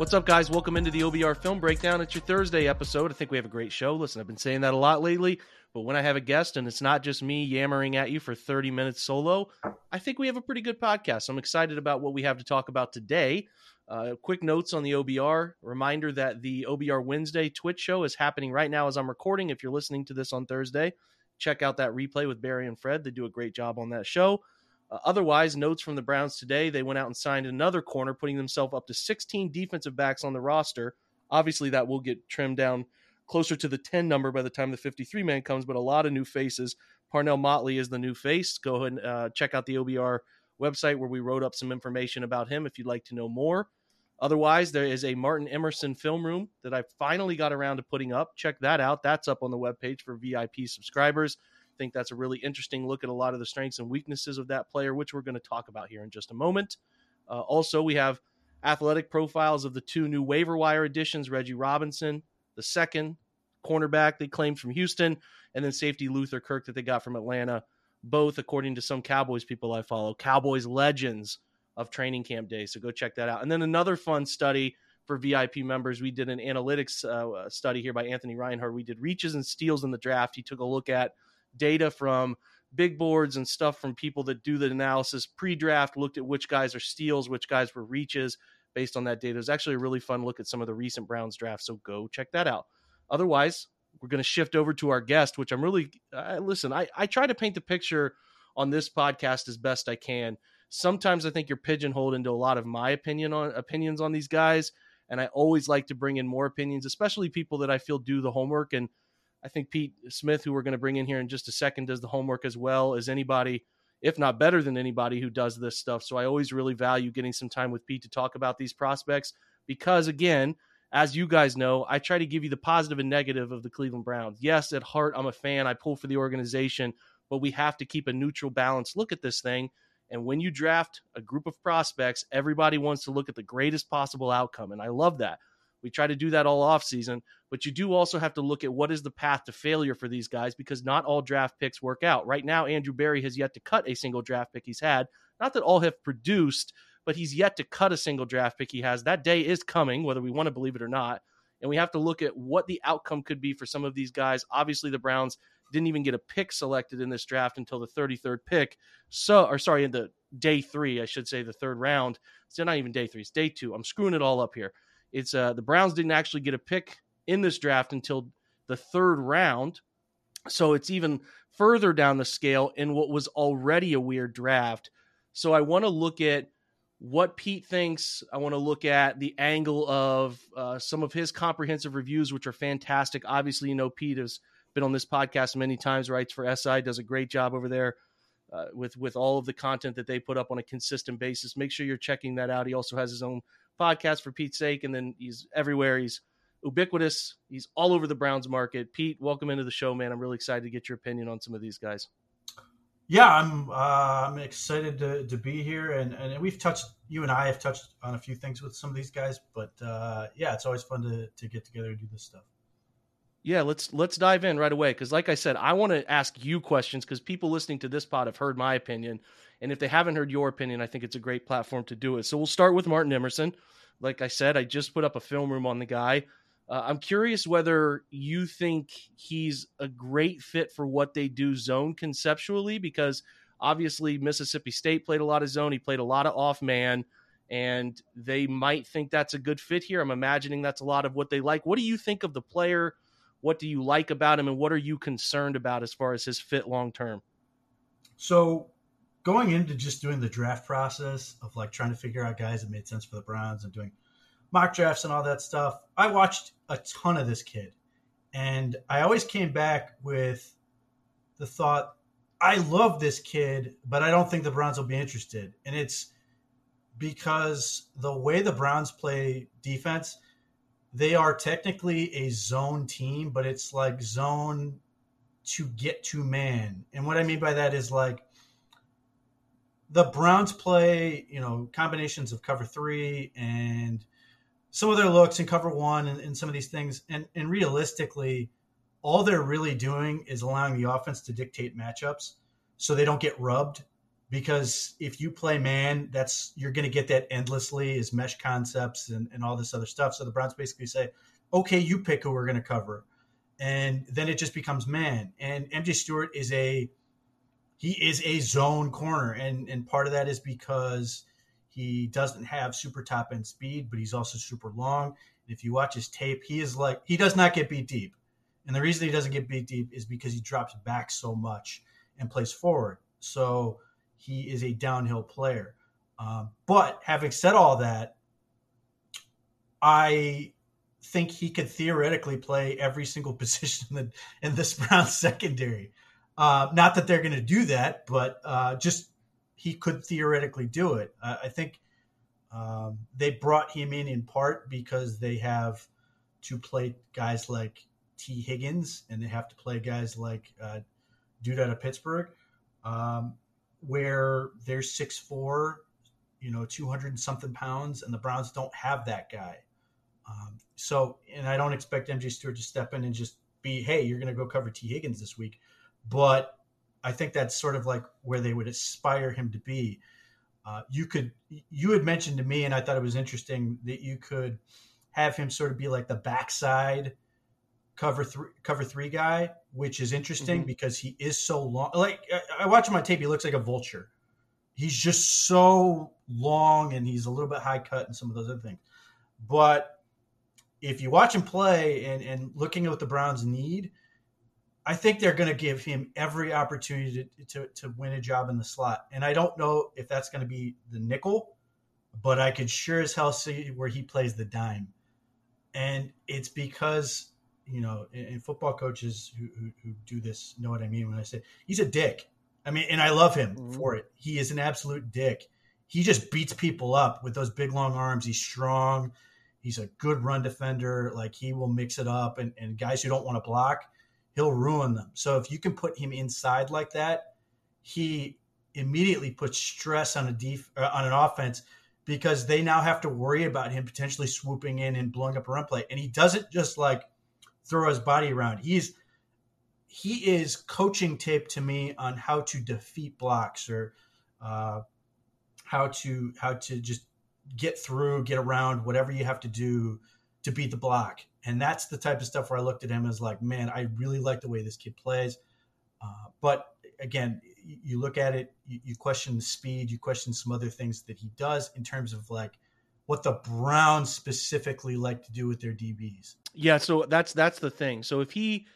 What's up, guys? Welcome into the OBR Film Breakdown. It's your Thursday episode. I think we have a great show. Listen, I've been saying that a lot lately, but when I have a guest and it's not just me yammering at you for 30 minutes solo, I think we have a pretty good podcast. I'm excited about what we have to talk about today. Uh, quick notes on the OBR. Reminder that the OBR Wednesday Twitch show is happening right now as I'm recording. If you're listening to this on Thursday, check out that replay with Barry and Fred. They do a great job on that show. Uh, otherwise, notes from the Browns today, they went out and signed another corner, putting themselves up to 16 defensive backs on the roster. Obviously, that will get trimmed down closer to the 10 number by the time the 53 man comes, but a lot of new faces. Parnell Motley is the new face. Go ahead and uh, check out the OBR website where we wrote up some information about him if you'd like to know more. Otherwise, there is a Martin Emerson film room that I finally got around to putting up. Check that out. That's up on the webpage for VIP subscribers think that's a really interesting look at a lot of the strengths and weaknesses of that player, which we're going to talk about here in just a moment. Uh, also, we have athletic profiles of the two new waiver wire additions Reggie Robinson, the second cornerback they claimed from Houston, and then safety Luther Kirk that they got from Atlanta. Both, according to some Cowboys people I follow, Cowboys legends of training camp day. So go check that out. And then another fun study for VIP members. We did an analytics uh, study here by Anthony Reinhardt. We did reaches and steals in the draft. He took a look at data from big boards and stuff from people that do the analysis pre-draft looked at which guys are steals which guys were reaches based on that data. It was actually a really fun look at some of the recent browns drafts so go check that out. Otherwise we're going to shift over to our guest which i'm really uh, listen I, I try to paint the picture on this podcast as best i can. Sometimes i think you're pigeonholed into a lot of my opinion on opinions on these guys and i always like to bring in more opinions especially people that i feel do the homework and I think Pete Smith, who we're going to bring in here in just a second, does the homework as well as anybody, if not better than anybody who does this stuff. So I always really value getting some time with Pete to talk about these prospects because, again, as you guys know, I try to give you the positive and negative of the Cleveland Browns. Yes, at heart, I'm a fan. I pull for the organization, but we have to keep a neutral, balanced look at this thing. And when you draft a group of prospects, everybody wants to look at the greatest possible outcome. And I love that. We try to do that all off season, but you do also have to look at what is the path to failure for these guys because not all draft picks work out. Right now, Andrew Berry has yet to cut a single draft pick he's had. Not that all have produced, but he's yet to cut a single draft pick he has. That day is coming, whether we want to believe it or not. And we have to look at what the outcome could be for some of these guys. Obviously, the Browns didn't even get a pick selected in this draft until the 33rd pick. So, or sorry, in the day three, I should say, the third round. It's not even day three, it's day two. I'm screwing it all up here. It's uh, the Browns didn't actually get a pick in this draft until the third round. So it's even further down the scale in what was already a weird draft. So I want to look at what Pete thinks. I want to look at the angle of uh, some of his comprehensive reviews, which are fantastic. Obviously, you know, Pete has been on this podcast many times, writes for SI, does a great job over there. Uh, with with all of the content that they put up on a consistent basis, make sure you're checking that out. He also has his own podcast for Pete's sake, and then he's everywhere. He's ubiquitous. He's all over the Browns market. Pete, welcome into the show, man. I'm really excited to get your opinion on some of these guys. Yeah, I'm. Uh, I'm excited to, to be here, and and we've touched. You and I have touched on a few things with some of these guys, but uh, yeah, it's always fun to to get together and do this stuff. Yeah, let's let's dive in right away because, like I said, I want to ask you questions because people listening to this pod have heard my opinion, and if they haven't heard your opinion, I think it's a great platform to do it. So we'll start with Martin Emerson. Like I said, I just put up a film room on the guy. Uh, I'm curious whether you think he's a great fit for what they do zone conceptually, because obviously Mississippi State played a lot of zone. He played a lot of off man, and they might think that's a good fit here. I'm imagining that's a lot of what they like. What do you think of the player? What do you like about him, and what are you concerned about as far as his fit long term? So, going into just doing the draft process of like trying to figure out guys that made sense for the Browns and doing mock drafts and all that stuff, I watched a ton of this kid. And I always came back with the thought, I love this kid, but I don't think the Browns will be interested. And it's because the way the Browns play defense, they are technically a zone team, but it's like zone to get to man. And what I mean by that is like the Browns play, you know, combinations of cover three and some of their looks in cover one and, and some of these things. And, and realistically, all they're really doing is allowing the offense to dictate matchups so they don't get rubbed. because if you play man, that's you're going to get that endlessly as mesh concepts and, and all this other stuff. So the Browns basically say, okay, you pick who we're going to cover. And then it just becomes man. And MJ Stewart is a he is a zone corner, and and part of that is because he doesn't have super top end speed, but he's also super long. And if you watch his tape, he is like he does not get beat deep, and the reason he doesn't get beat deep is because he drops back so much and plays forward. So he is a downhill player. Um, but having said all that, I think he could theoretically play every single position in, the, in this Browns secondary. Uh, not that they're going to do that, but uh, just he could theoretically do it. Uh, I think um, they brought him in in part because they have to play guys like Tee Higgins and they have to play guys like uh, dude out of Pittsburgh, um, where they're six four, you know, two hundred and something pounds, and the Browns don't have that guy. Um, so, and I don't expect MJ Stewart to step in and just be, hey, you're going to go cover Tee Higgins this week. But I think that's sort of like where they would aspire him to be. Uh, you could, you had mentioned to me, and I thought it was interesting that you could have him sort of be like the backside cover three, cover three guy, which is interesting mm-hmm. because he is so long. Like I, I watch him on tape, he looks like a vulture. He's just so long, and he's a little bit high cut and some of those other things. But if you watch him play and, and looking at what the Browns need, I think they're going to give him every opportunity to, to, to, win a job in the slot. And I don't know if that's going to be the nickel, but I could sure as hell see where he plays the dime. And it's because, you know, and football coaches who, who, who, do this know what I mean when I say he's a dick. I mean, and I love him mm-hmm. for it. He is an absolute dick. He just beats people up with those big, long arms. He's strong He's a good run defender. Like he will mix it up, and, and guys who don't want to block, he'll ruin them. So if you can put him inside like that, he immediately puts stress on a def- uh, on an offense because they now have to worry about him potentially swooping in and blowing up a run play. And he doesn't just like throw his body around. He's he is coaching tape to me on how to defeat blocks or uh, how to how to just get through, get around, whatever you have to do to beat the block. And that's the type of stuff where I looked at him as like, man, I really like the way this kid plays. Uh, but again, you look at it, you, you, question the speed, you question some other things that he does in terms of like what the Browns specifically like to do with their DBs. Yeah, so that's that's the thing. So if he,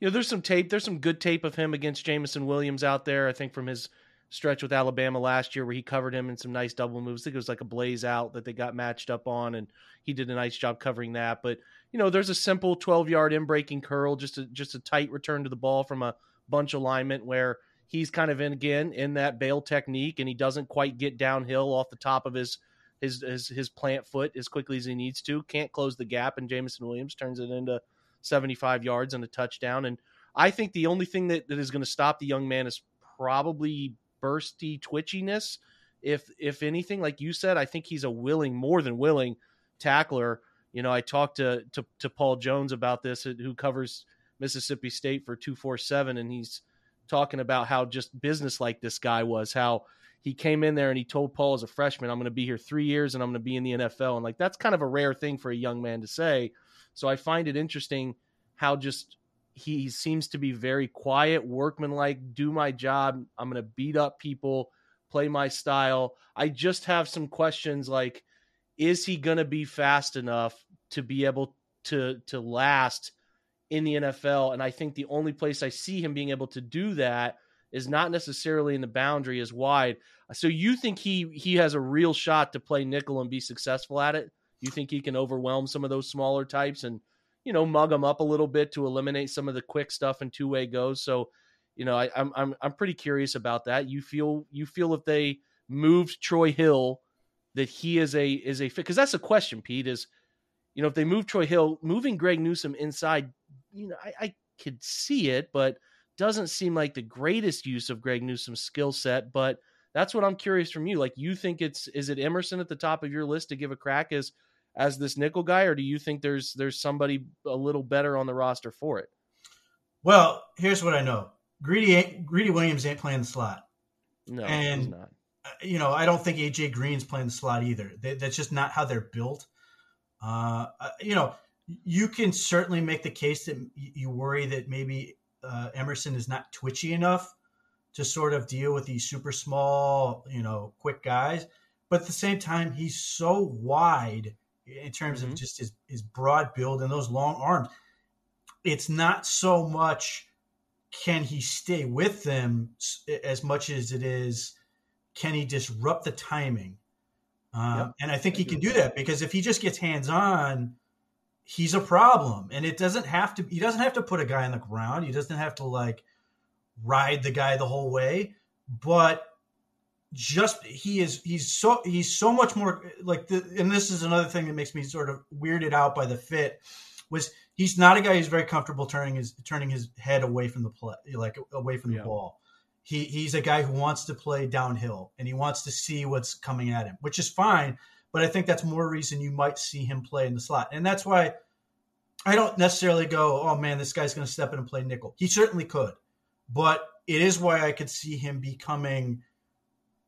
you know, there's some tape, there's some good tape of him against Jameson Williams out there. I think from his stretch with Alabama last year where he covered him in some nice double moves. I think it was like a blaze out that they got matched up on, and he did a nice job covering that. But you know, there's a simple 12 yard in breaking curl, just a just a tight return to the ball from a bunch alignment where he's kind of in again in that bail technique, and he doesn't quite get downhill off the top of his his his, his plant foot as quickly as he needs to. Can't close the gap, and Jameson Williams turns it into 75 yards and a touchdown. And I think the only thing that, that is going to stop the young man is probably bursty twitchiness. If if anything, like you said, I think he's a willing, more than willing tackler. You know, I talked to to, to Paul Jones about this, uh, who covers Mississippi State for two four seven, and he's talking about how just business like this guy was, how he came in there and he told Paul as a freshman, I'm going to be here three years and I'm going to be in the NFL. And like, that's kind of a rare thing for a young man to say. So I find it interesting how just he seems to be very quiet, workmanlike, do my job. I'm going to beat up people, play my style. I just have some questions like is he going to be fast enough to be able to to last in the NFL? And I think the only place I see him being able to do that is not necessarily in the boundary as wide. So you think he he has a real shot to play nickel and be successful at it? You think he can overwhelm some of those smaller types and you know, mug them up a little bit to eliminate some of the quick stuff and two way goes. So, you know, I, I'm I'm I'm pretty curious about that. You feel you feel if they moved Troy Hill that he is a is a fit because that's a question, Pete. Is you know if they move Troy Hill, moving Greg Newsome inside, you know, I, I could see it, but doesn't seem like the greatest use of Greg Newsome's skill set. But that's what I'm curious from you. Like, you think it's is it Emerson at the top of your list to give a crack as as this nickel guy, or do you think there's there's somebody a little better on the roster for it? Well, here's what I know: Greedy Greedy Williams ain't playing the slot. No, and, he's not. Uh, you know, I don't think AJ Green's playing the slot either. They, that's just not how they're built. Uh, uh you know, you can certainly make the case that you worry that maybe uh, Emerson is not twitchy enough to sort of deal with these super small, you know, quick guys. But at the same time, he's so wide in terms mm-hmm. of just his, his broad build and those long arms. It's not so much can he stay with them as much as it is can he disrupt the timing. Uh, yep. And I think he can do that because if he just gets hands on, he's a problem. And it doesn't have to. He doesn't have to put a guy on the ground. He doesn't have to like ride the guy the whole way. But just he is he's so he's so much more like the and this is another thing that makes me sort of weirded out by the fit was he's not a guy who's very comfortable turning his turning his head away from the play like away from the yeah. ball. He he's a guy who wants to play downhill and he wants to see what's coming at him which is fine but i think that's more reason you might see him play in the slot. And that's why i don't necessarily go oh man this guy's going to step in and play nickel. He certainly could but it is why i could see him becoming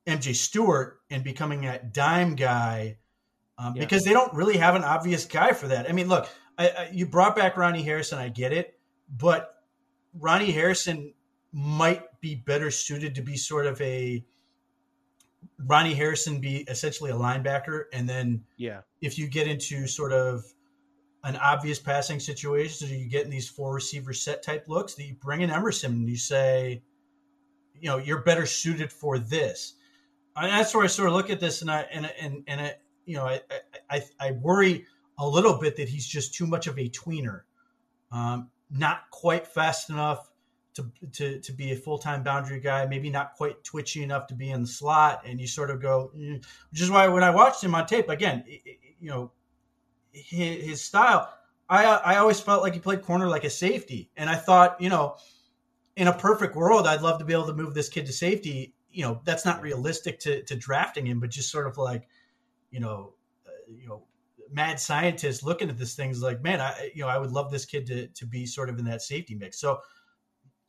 MJ Stewart and becoming that dime guy um, yeah. because they don't really have an obvious guy for that. I mean, look, I, I, you brought back Ronnie Harrison, I get it, but Ronnie Harrison might be better suited to be sort of a Ronnie Harrison be essentially a linebacker, and then yeah, if you get into sort of an obvious passing situation, so you get in these four receiver set type looks, that you bring in Emerson and you say, you know, you're better suited for this. And that's where I sort of look at this, and I and and and I, you know, I I, I worry a little bit that he's just too much of a tweener, um, not quite fast enough to to to be a full time boundary guy, maybe not quite twitchy enough to be in the slot, and you sort of go, mm, which is why when I watched him on tape again, you know, his, his style. I, I always felt like he played corner like a safety. And I thought, you know, in a perfect world, I'd love to be able to move this kid to safety you know that's not realistic to to drafting him, but just sort of like you know uh, you know mad scientists looking at this things like man I you know I would love this kid to to be sort of in that safety mix. So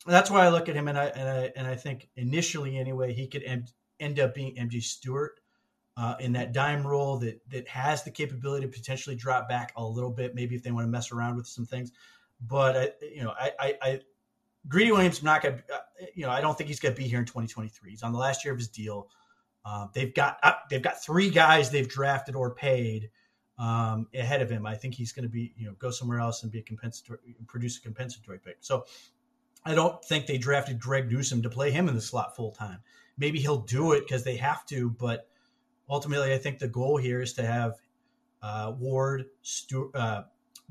that's why I look at him and I and I and I think initially anyway he could end, end up being MJ Stewart. Uh, in that dime role that that has the capability to potentially drop back a little bit, maybe if they want to mess around with some things. But I, you know, I, I, Greedy Williams not going to, uh, you know, I don't think he's going to be here in 2023. He's on the last year of his deal. Uh, they've got uh, they've got three guys they've drafted or paid um, ahead of him. I think he's going to be, you know, go somewhere else and be a compensatory, produce a compensatory pick. So I don't think they drafted Greg Newsome to play him in the slot full time. Maybe he'll do it because they have to, but ultimately, I think the goal here is to have uh, Ward, Stu, uh,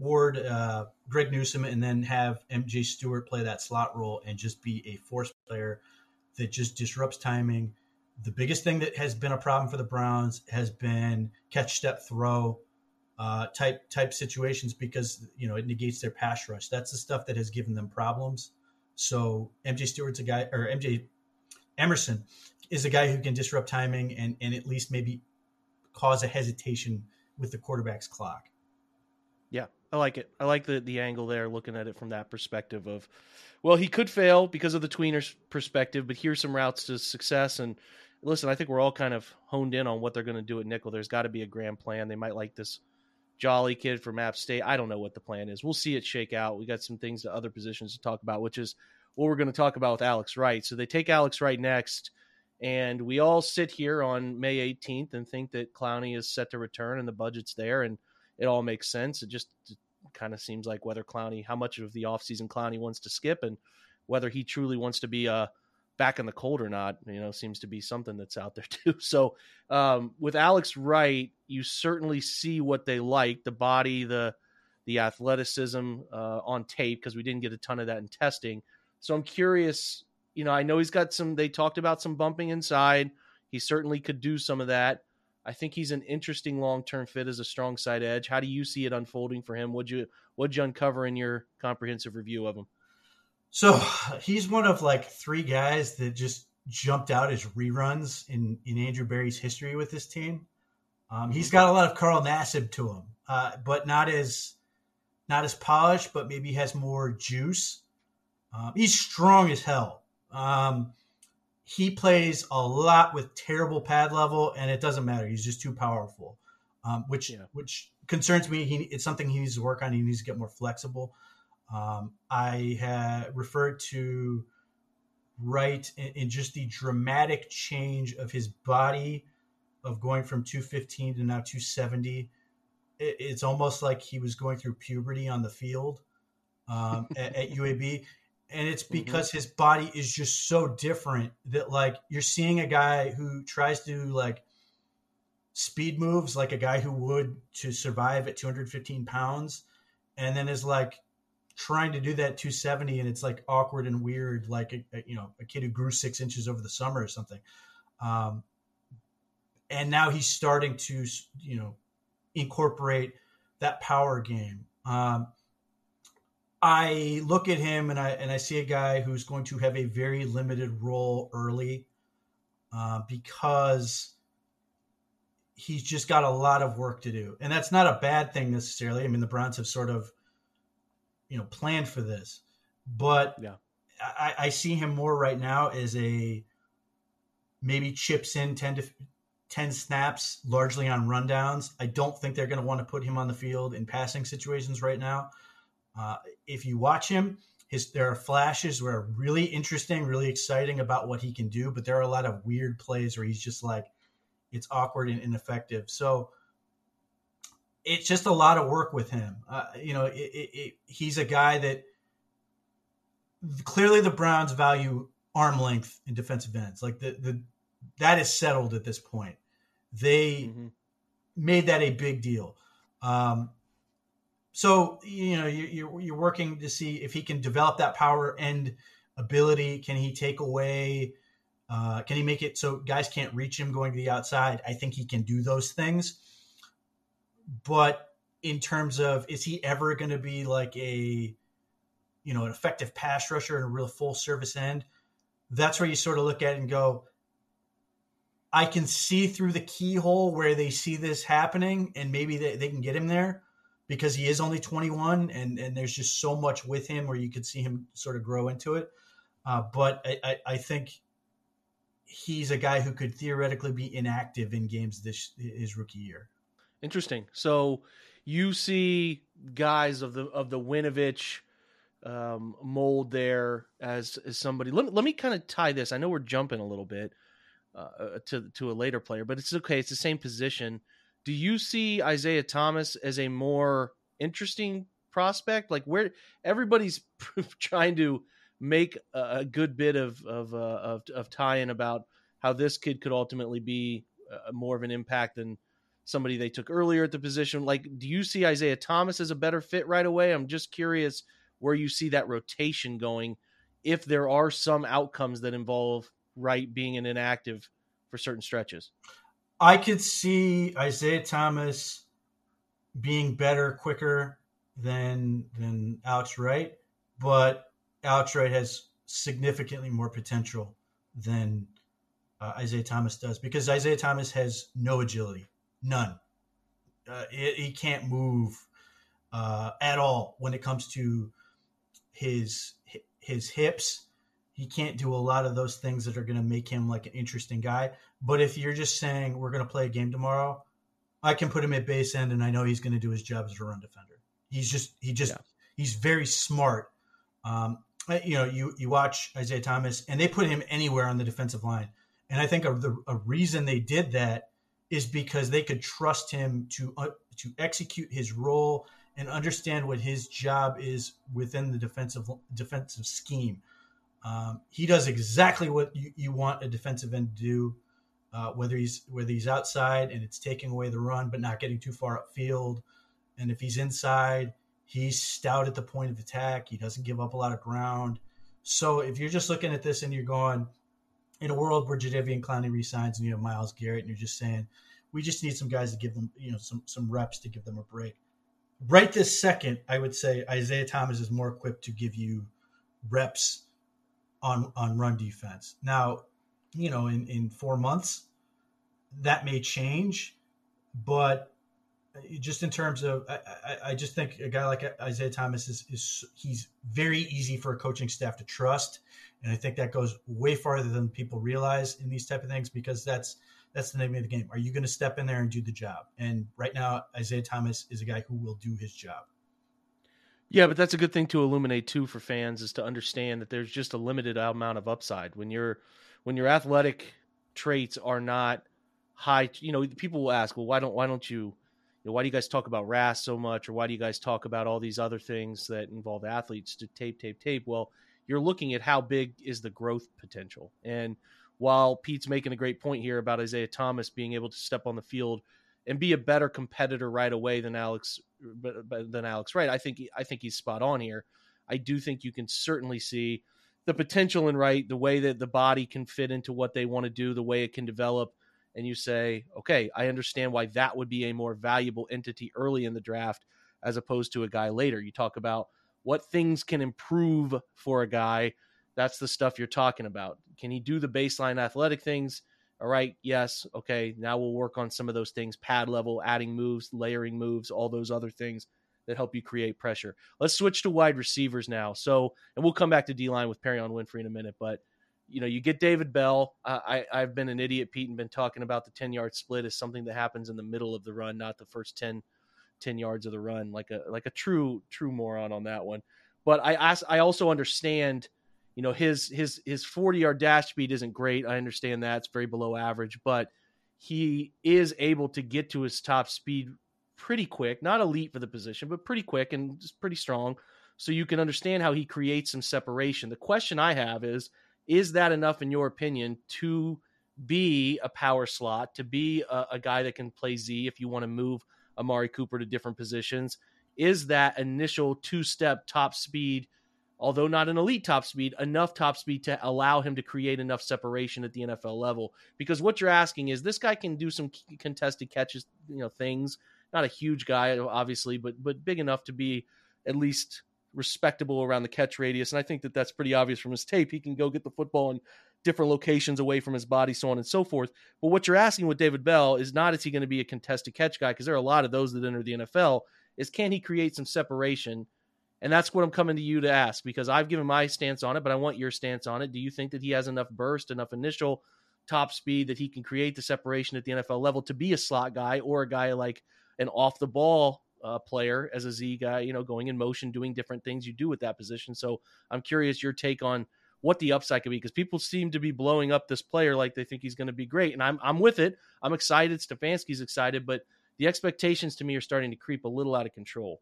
Ward, uh, Greg Newsome, and then have MJ Stewart play that slot role and just be a force player that just disrupts timing. The biggest thing that has been a problem for the Browns has been catch, step, throw uh, type type situations because you know it negates their pass rush. That's the stuff that has given them problems. So MJ Stewart's a guy, or MJ Emerson is a guy who can disrupt timing and and at least maybe cause a hesitation with the quarterback's clock. I like it. I like the the angle there, looking at it from that perspective of, well, he could fail because of the tweener's perspective, but here's some routes to success. And listen, I think we're all kind of honed in on what they're going to do at nickel. There's got to be a grand plan. They might like this jolly kid from App State. I don't know what the plan is. We'll see it shake out. We got some things to other positions to talk about, which is what we're going to talk about with Alex Wright. So they take Alex Wright next. And we all sit here on May 18th and think that Clowney is set to return and the budget's there. And it all makes sense. It just kind of seems like whether Clowney, how much of the offseason Clowney wants to skip and whether he truly wants to be uh, back in the cold or not, you know, seems to be something that's out there too. So um, with Alex Wright, you certainly see what they like the body, the the athleticism uh, on tape because we didn't get a ton of that in testing. So I'm curious. You know, I know he's got some. They talked about some bumping inside. He certainly could do some of that. I think he's an interesting long term fit as a strong side edge. How do you see it unfolding for him? Would you would you uncover in your comprehensive review of him? So he's one of like three guys that just jumped out as reruns in in Andrew Berry's history with this team. Um, he's mm-hmm. got a lot of Carl Nassib to him, uh, but not as not as polished, but maybe has more juice. Um, he's strong as hell. Um, he plays a lot with terrible pad level, and it doesn't matter. He's just too powerful, um, which yeah. which concerns me. He, it's something he needs to work on. He needs to get more flexible. Um, I had referred to Wright in, in, just the dramatic change of his body of going from 215 to now 270. It, it's almost like he was going through puberty on the field um, at, at, UAB. And it's mm-hmm. because mm-hmm. his body is just so different that, like, you're seeing a guy who tries to, like, speed moves like a guy who would to survive at 215 pounds and then is like trying to do that 270 and it's like awkward and weird like a, a, you know a kid who grew six inches over the summer or something um, and now he's starting to you know incorporate that power game um, i look at him and i and i see a guy who's going to have a very limited role early uh, because he's just got a lot of work to do and that's not a bad thing necessarily i mean the browns have sort of you know planned for this, but yeah, I, I see him more right now as a maybe chips in ten to 10 snaps largely on rundowns. I don't think they're going to want to put him on the field in passing situations right now. Uh, if you watch him, his there are flashes where are really interesting, really exciting about what he can do, but there are a lot of weird plays where he's just like it's awkward and ineffective. So it's just a lot of work with him. Uh, you know, it, it, it, he's a guy that clearly the Browns value arm length in defensive ends. Like the the that is settled at this point. They mm-hmm. made that a big deal. Um, so you know you're you're working to see if he can develop that power and ability. Can he take away? Uh, can he make it so guys can't reach him going to the outside? I think he can do those things but in terms of is he ever going to be like a you know an effective pass rusher and a real full service end that's where you sort of look at it and go i can see through the keyhole where they see this happening and maybe they, they can get him there because he is only 21 and and there's just so much with him where you could see him sort of grow into it uh, but I, I, I think he's a guy who could theoretically be inactive in games this his rookie year Interesting. So you see guys of the of the Winovich um, mold there as as somebody. Let me let me kind of tie this. I know we're jumping a little bit uh, to to a later player, but it's okay. It's the same position. Do you see Isaiah Thomas as a more interesting prospect? Like where everybody's trying to make a, good bit of of uh, of, of tie-in about how this kid could ultimately be uh, more of an impact than somebody they took earlier at the position. Like, do you see Isaiah Thomas as a better fit right away? I'm just curious where you see that rotation going if there are some outcomes that involve Wright being an inactive for certain stretches. I could see Isaiah Thomas being better quicker than than Alex Wright, but Alex Wright has significantly more potential than uh, Isaiah Thomas does because Isaiah Thomas has no agility. None. Uh, it, he can't move uh, at all when it comes to his his hips. He can't do a lot of those things that are going to make him like an interesting guy. But if you're just saying we're going to play a game tomorrow, I can put him at base end, and I know he's going to do his job as a run defender. He's just he just yeah. he's very smart. Um, you know, you you watch Isaiah Thomas, and they put him anywhere on the defensive line, and I think a, the, a reason they did that is because they could trust him to uh, to execute his role and understand what his job is within the defensive defensive scheme. Um, he does exactly what you, you, want a defensive end to do, uh, whether he's whether he's outside and it's taking away the run but not getting too far upfield, and if he's inside, he's stout at the point of attack. He doesn't give up a lot of ground. So if you're just looking at this and you're going, in a world where Jadeveon Clowney resigns and you have Myles Garrett and you're just saying, we just need some guys to give them, you know, some some reps to give them a break. Right this second, I would say Isaiah Thomas is more equipped to give you reps on on run defense. Now, you know, in, in four months, that may change, but uh, just in terms of, I, I, I, just think a guy like Isaiah Thomas is, is he's very easy for a coaching staff to trust, and I think that goes way farther than people realize in these type of things because that's that's the name of the game. Are you going to step in there and do the job? And right now, Isaiah Thomas is a guy who will do his job. Yeah, but that's a good thing to illuminate too for fans is to understand that there's just a limited amount of upside when you're when your athletic traits are not high. You know, people will ask, well, why don't why don't you, you know, why do you guys talk about RAS so much, or why do you guys talk about all these other things that involve athletes to tape, tape, tape? Well, you're looking at how big is the growth potential, and while Pete's making a great point here about Isaiah Thomas being able to step on the field and be a better competitor right away than Alex than Alex Wright. I think I think he's spot on here. I do think you can certainly see the potential in Wright, the way that the body can fit into what they want to do, the way it can develop, and you say, okay, I understand why that would be a more valuable entity early in the draft as opposed to a guy later. You talk about what things can improve for a guy. That's the stuff you're talking about. Can he do the baseline athletic things? All right, yes, okay, now we'll work on some of those things pad level, adding moves, layering moves, all those other things that help you create pressure. Let's switch to wide receivers now. So, and we'll come back to D line with Perrion Winfrey in a minute, but you know, you get David Bell. I, I've been an idiot, Pete, and been talking about the 10 yard split as something that happens in the middle of the run, not the first 10, 10 yards of the run, like a, like a true, true moron on that one. But I I also understand – you know his his his 40 yard dash speed isn't great. I understand that. It's very below average but he is able to get to his top speed pretty quick. Not elite for the position but pretty quick and just pretty strong. So you can understand how he creates some separation. The question i have is is that enough in your opinion to be a power slot to be a, a guy that can play z if you want to move amari cooper to different positions? Is that initial two step top speed although not an elite top speed, enough top speed to allow him to create enough separation at the NFL level. Because what you're asking is this guy can do some contested catches, you know, things. Not a huge guy, obviously, but but big enough to be at least respectable around the catch radius. And I think that that's pretty obvious from his tape. He can go get the football in different locations away from his body, so on and so forth. But what you're asking with David Bell is not is he going to be a contested catch guy because there are a lot of those that enter the NFL. Is can he create some separation? And that's what I'm coming to you to ask because I've given my stance on it, but I want your stance on it. Do you think that he has enough burst, enough initial top speed that he can create the separation at the NFL level to be a slot guy or a guy like an off the ball uh, player as a Z guy, you know, going in motion, doing different things you do with that position. So I'm curious your take on what the upside could be because people seem to be blowing up this player like they think he's going to be great. And I'm, I'm with it. I'm excited. Stefanski's excited, but the expectations to me are starting to creep a little out of control.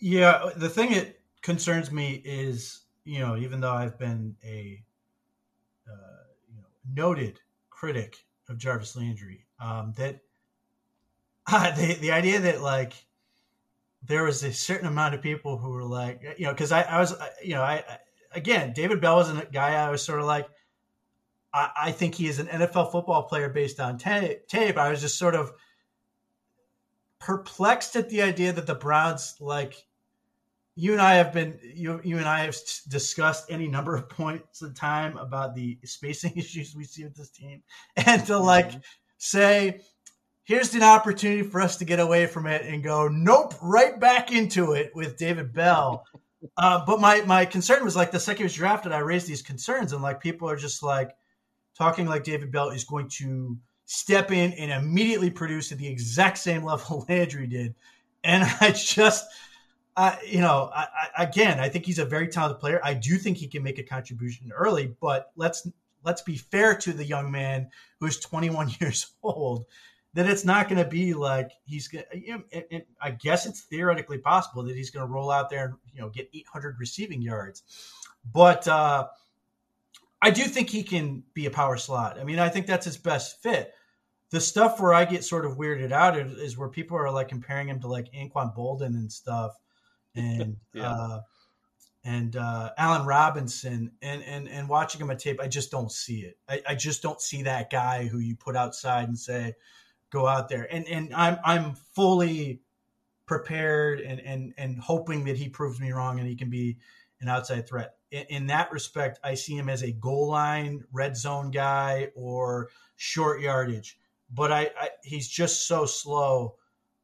Yeah, the thing that concerns me is, you know, even though I've been a uh, you know, noted critic of Jarvis Landry, um, that uh, the the idea that like there was a certain amount of people who were like, you know, because I, I was, you know, I, I again, David Bell was a guy I was sort of like, I, I think he is an NFL football player based on ta- tape. I was just sort of perplexed at the idea that the Browns like you and I have been you you and I have discussed any number of points of time about the spacing issues we see with this team, and to like mm-hmm. say, here's an opportunity for us to get away from it and go, nope, right back into it with David Bell. uh, but my my concern was like the second he was drafted, I raised these concerns, and like people are just like talking like David Bell is going to step in and immediately produce at the exact same level Landry did, and I just I, you know, I, I, again, I think he's a very talented player. I do think he can make a contribution early, but let's let's be fair to the young man who's 21 years old. That it's not going to be like he's going. You know, I guess it's theoretically possible that he's going to roll out there and you know get 800 receiving yards, but uh, I do think he can be a power slot. I mean, I think that's his best fit. The stuff where I get sort of weirded out is, is where people are like comparing him to like Anquan Boldin and stuff and yeah. uh, and uh, Allen Robinson, and and and watching him on tape, I just don't see it. I, I, just don't see that guy who you put outside and say, "Go out there." And and I'm I'm fully prepared and and and hoping that he proves me wrong and he can be an outside threat. In, in that respect, I see him as a goal line, red zone guy or short yardage. But I, I he's just so slow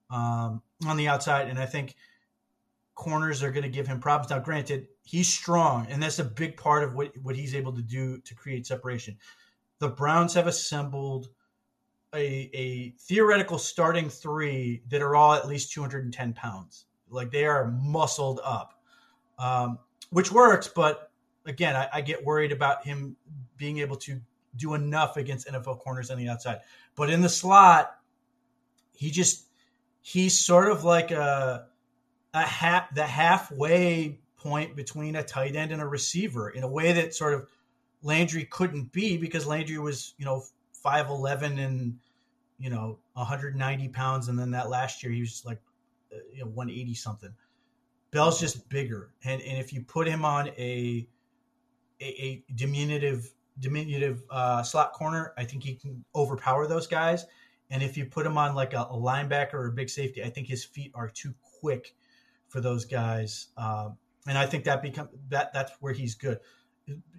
um, on the outside, and I think corners are going to give him problems. Now, granted, he's strong, and that's a big part of what what he's able to do to create separation. The Browns have assembled a, a theoretical starting three that are all at least 210 pounds. Like they are muscled up, um, which works. But again, I, I, get worried about him being able to do enough against NFL corners on the outside. But in the slot, he just he's sort of like a a half the halfway point between a tight end and a receiver in a way that sort of Landry couldn't be because Landry was you know five eleven and you know 190 pounds, and then that last year he was like uh, you know 180 something. Bell's just bigger, and and if you put him on a a, a diminutive diminutive uh, slot corner, I think he can overpower those guys. And if you put him on like a, a linebacker or a big safety, I think his feet are too quick for those guys. Um, and I think that become that that's where he's good.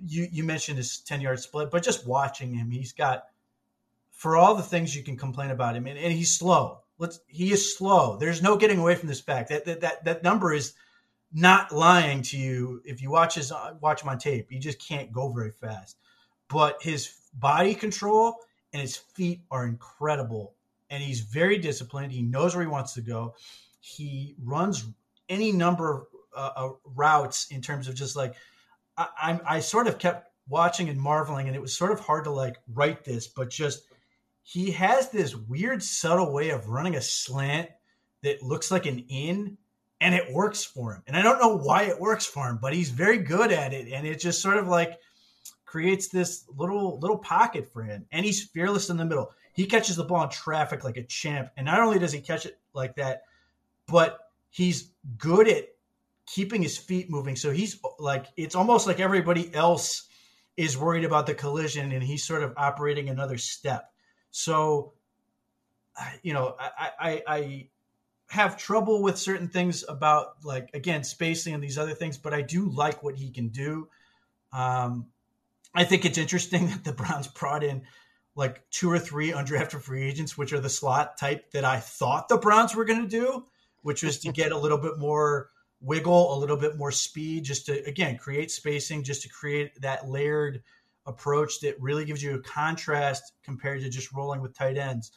You you mentioned his ten yard split, but just watching him, he's got for all the things you can complain about him, and, and he's slow. Let's he is slow. There's no getting away from this fact. That that that, that number is not lying to you if you watch his watch him on tape. He just can't go very fast. But his body control and his feet are incredible. And he's very disciplined. He knows where he wants to go. He runs any number of uh, uh, routes in terms of just like I, I, I sort of kept watching and marveling, and it was sort of hard to like write this, but just he has this weird, subtle way of running a slant that looks like an in, and it works for him. And I don't know why it works for him, but he's very good at it, and it just sort of like creates this little little pocket for him. And he's fearless in the middle. He catches the ball in traffic like a champ, and not only does he catch it like that, but he's good at keeping his feet moving. So he's like, it's almost like everybody else is worried about the collision and he's sort of operating another step. So, you know, I, I, I have trouble with certain things about like, again, spacing and these other things, but I do like what he can do. Um, I think it's interesting that the Browns brought in like two or three undrafted free agents, which are the slot type that I thought the Browns were going to do which was to get a little bit more wiggle, a little bit more speed, just to again create spacing, just to create that layered approach that really gives you a contrast compared to just rolling with tight ends.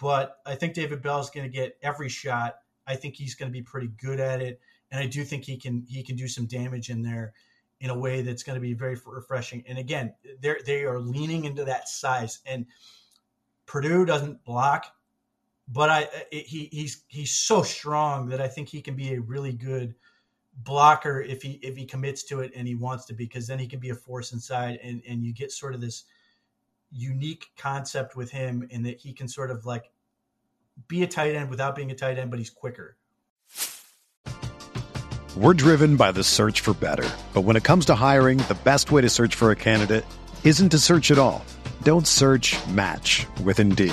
But I think David Bell is going to get every shot. I think he's going to be pretty good at it, and I do think he can he can do some damage in there in a way that's going to be very refreshing. And again, they they are leaning into that size. And Purdue doesn't block but I he he's he's so strong that I think he can be a really good blocker if he if he commits to it and he wants to because then he can be a force inside and and you get sort of this unique concept with him in that he can sort of like be a tight end without being a tight end but he's quicker. We're driven by the search for better. But when it comes to hiring, the best way to search for a candidate isn't to search at all. Don't search, match with Indeed.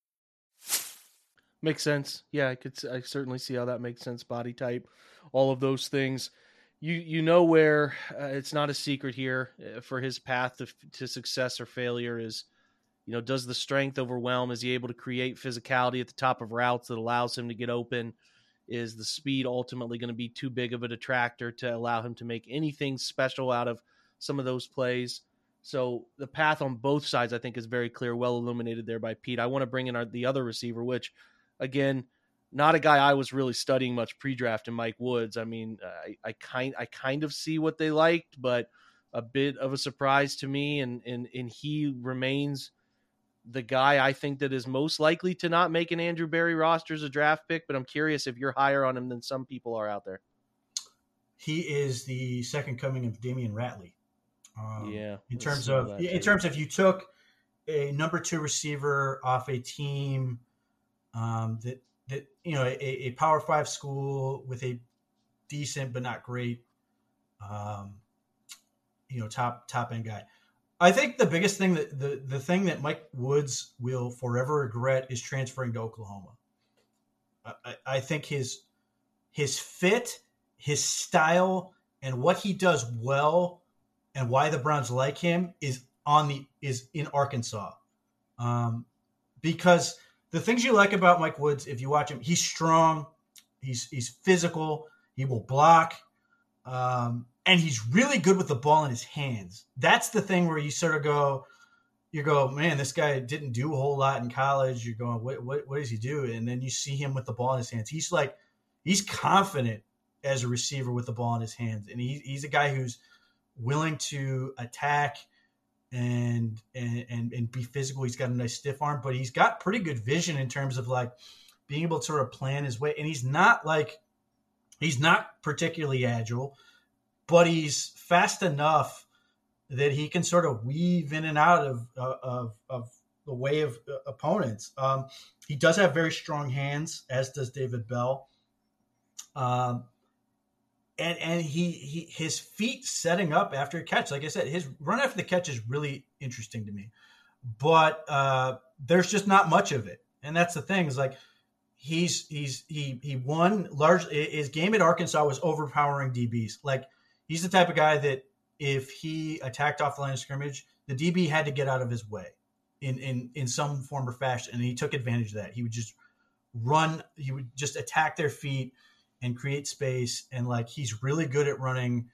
Makes sense. Yeah, I could. I certainly see how that makes sense. Body type, all of those things. You you know where uh, it's not a secret here uh, for his path to, to success or failure is, you know, does the strength overwhelm? Is he able to create physicality at the top of routes that allows him to get open? Is the speed ultimately going to be too big of a detractor to allow him to make anything special out of some of those plays? So the path on both sides, I think, is very clear, well illuminated there by Pete. I want to bring in our, the other receiver, which again, not a guy I was really studying much pre-draft in Mike Woods. I mean, I, I kind I kind of see what they liked, but a bit of a surprise to me, and and and he remains the guy I think that is most likely to not make an Andrew Berry roster as a draft pick. But I'm curious if you're higher on him than some people are out there. He is the second coming of Damion Ratley. Um, yeah. In terms of in terms of you took a number two receiver off a team um, that that you know a, a, Power Five school with a decent but not great, um, you know, top top end guy. I think the biggest thing that the the thing that Mike Woods will forever regret is transferring to Oklahoma. I, I think his his fit, his style, and what he does well, and why the Browns like him is on the is in Arkansas, um, because the things you like about Mike Woods, if you watch him, he's strong, he's he's physical, he will block, um, and he's really good with the ball in his hands. That's the thing where you sort of go, you go, man, this guy didn't do a whole lot in college. You're going, what what what does he do? And then you see him with the ball in his hands. He's like, he's confident as a receiver with the ball in his hands, and he, he's a guy who's willing to attack and and and be physical. He's got a nice stiff arm, but he's got pretty good vision in terms of like being able to sort of plan his way. And he's not like he's not particularly agile, but he's fast enough that he can sort of weave in and out of of of the way of uh, opponents. Um, he does have very strong hands, as does David Bell. Um, and and he, he his feet setting up after a catch. Like I said, his run after the catch is really interesting to me, but uh, there's just not much of it, and that's the thing. Is like he's he's he he won large. His game at Arkansas was overpowering DBs. Like he's the type of guy that if he attacked off the line of scrimmage, the DB had to get out of his way in in in some form or fashion, and he took advantage of that. He would just run. He would just attack their feet and create space. And like he's really good at running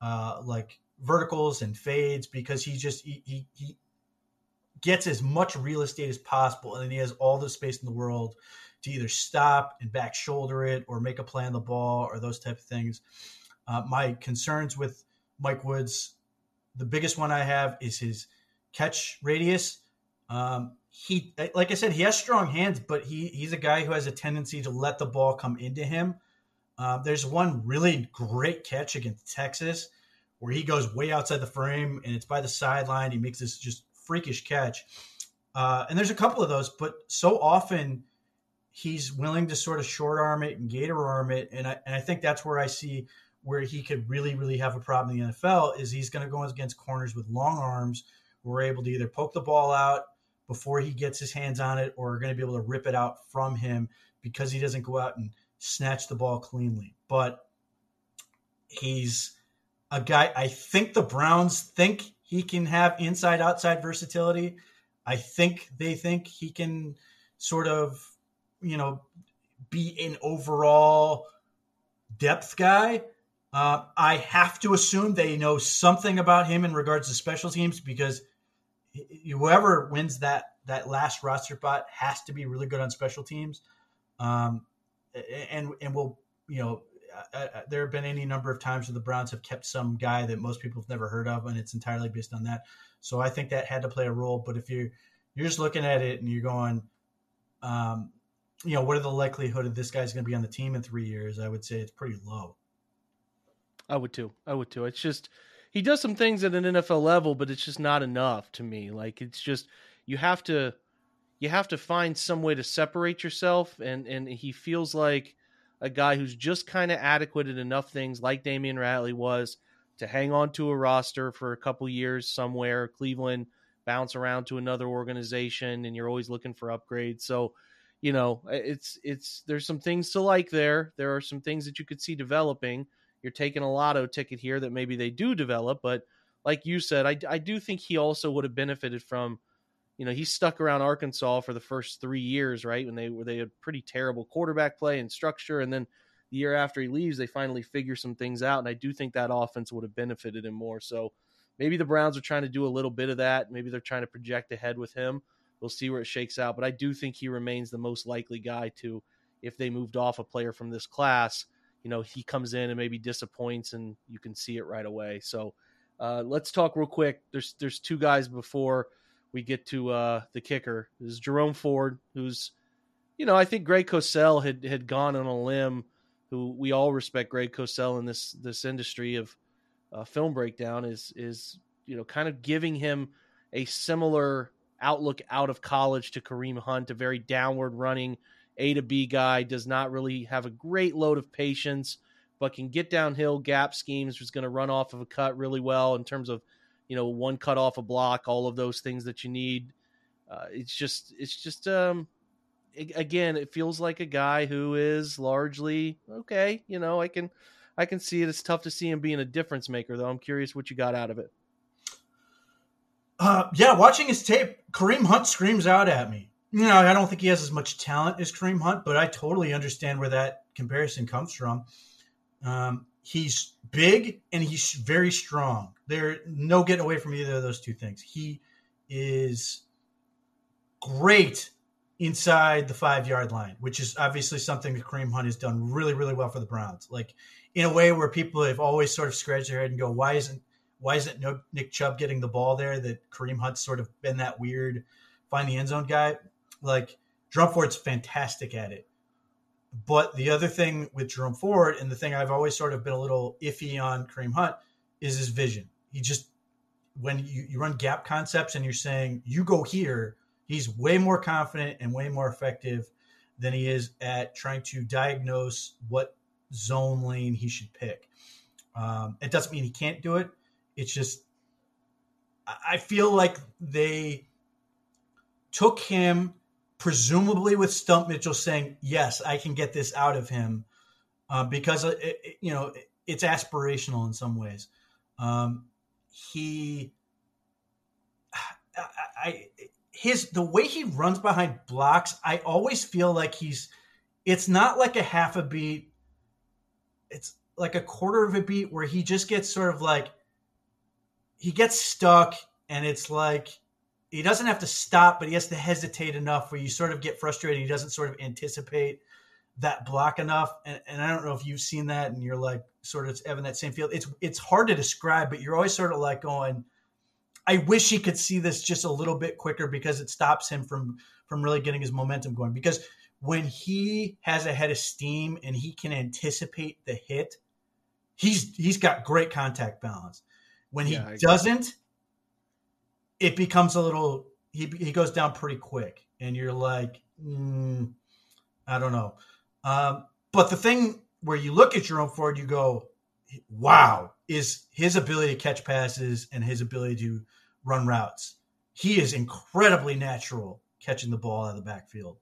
uh, like verticals and fades because he just he, he, he gets as much real estate as possible, and then he has all the space in the world to either stop and back shoulder it or make a play on the ball or those type of things. Uh, my concerns with Mike Woods, the biggest one I have is his catch radius. Um, he, like I said, he has strong hands, but he he's a guy who has a tendency to let the ball come into him. Uh, there's one really great catch against Texas where he goes way outside the frame and it's by the sideline. He makes this just freakish catch. Uh, and there's a couple of those, but so often he's willing to sort of short arm it and gator arm it. And I, and I think that's where I see where he could really, really have a problem in the NFL is he's going to go against corners with long arms who are able to either poke the ball out before he gets his hands on it or are going to be able to rip it out from him because he doesn't go out and – snatch the ball cleanly. But he's a guy, I think the Browns think he can have inside outside versatility. I think they think he can sort of, you know, be an overall depth guy. Uh, I have to assume they know something about him in regards to special teams because whoever wins that that last roster spot has to be really good on special teams. Um, and and we'll you know uh, uh, there have been any number of times where the Browns have kept some guy that most people have never heard of, and it's entirely based on that. So I think that had to play a role. But if you're you're just looking at it and you're going, um, you know, what are the likelihood of this guy's going to be on the team in three years? I would say it's pretty low. I would too. I would too. It's just he does some things at an NFL level, but it's just not enough to me. Like it's just you have to you have to find some way to separate yourself and and he feels like a guy who's just kind of adequate at enough things like Damion Ratley was to hang on to a roster for a couple years somewhere Cleveland bounce around to another organization and you're always looking for upgrades so you know, it's it's there's some things to like there. There are some things that you could see developing. You're taking a lotto ticket here that maybe they do develop, but like you said, I I do think he also would have benefited from you know, he stuck around Arkansas for the first three years, right? When they were they had pretty terrible quarterback play and structure, and then the year after he leaves, they finally figure some things out, and I do think that offense would have benefited him more. So maybe the Browns are trying to do a little bit of that. Maybe they're trying to project ahead with him. We'll see where it shakes out, but I do think he remains the most likely guy to, if they moved off a player from this class, you know, he comes in and maybe disappoints, and you can see it right away. So uh, let's talk real quick. There's there's two guys before we get to uh, the kicker. This is Jerome Ford, who's, you know, I think Greg Cosell had had gone on a limb. Who we all respect Greg Cosell in this this industry of uh, film breakdown is is you know kind of giving him a similar outlook out of college to Kareem Hunt, a very downward running A to B guy, does not really have a great load of patience, but can get downhill gap schemes, is going to run off of a cut really well in terms of you know, one cut off a block, all of those things that you need. Uh, it's just, it's just, um, again, it feels like a guy who is largely okay. You know, I can, I can see it. It's tough to see him being a difference maker, though. I'm curious what you got out of it. Uh, yeah, watching his tape, Kareem Hunt screams out at me. You know, I don't think he has as much talent as Kareem Hunt, but I totally understand where that comparison comes from. Um, he's big and he's very strong. There no getting away from either of those two things. He is great inside the five yard line, which is obviously something that Kareem Hunt has done really, really well for the Browns. Like in a way where people have always sort of scratched their head and go, why isn't why isn't Nick Chubb getting the ball there? That Kareem Hunt's sort of been that weird find the end zone guy. Like Jerome Ford's fantastic at it. But the other thing with Jerome Ford, and the thing I've always sort of been a little iffy on Kareem Hunt, is his vision. He just, when you, you run gap concepts and you're saying, you go here, he's way more confident and way more effective than he is at trying to diagnose what zone lane he should pick. Um, it doesn't mean he can't do it. It's just, I feel like they took him presumably with Stump Mitchell saying, "Yes, I can get this out of him," uh, because it, it, you know it's aspirational in some ways. Um, he, I, I, his the way he runs behind blocks, I always feel like he's. It's not like a half a beat. It's like a quarter of a beat where he just gets sort of like he gets stuck, and it's like he doesn't have to stop, but he has to hesitate enough where you sort of get frustrated. He doesn't sort of anticipate that block enough. And, and I don't know if you've seen that and you're like sort of having that same feel. It's it's hard to describe, but you're always sort of like going, I wish he could see this just a little bit quicker because it stops him from from really getting his momentum going. Because when he has a head of steam and he can anticipate the hit, he's he's got great contact balance. When he yeah, doesn't, it becomes a little he he goes down pretty quick, and you're like, mm, I don't know. Um, but the thing where you look at Jerome Ford, you go, wow, is his ability to catch passes and his ability to run routes. He is incredibly natural catching the ball out of the backfield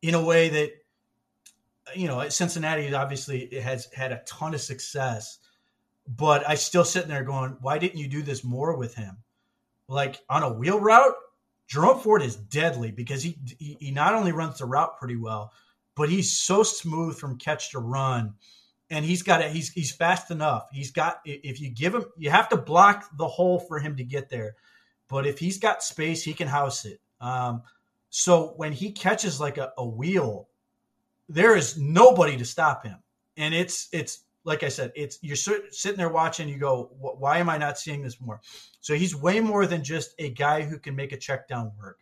in a way that you know Cincinnati obviously has had a ton of success, but I still sitting there going, why didn't you do this more with him? Like on a wheel route, Jerome Ford is deadly because he, he, he not only runs the route pretty well, but he's so smooth from catch to run, and he's got it. He's he's fast enough. He's got if you give him, you have to block the hole for him to get there, but if he's got space, he can house it. Um, so when he catches like a, a wheel, there is nobody to stop him, and it's it's like I said, it's you're sitting there watching. You go, why am I not seeing this more? So he's way more than just a guy who can make a check down work,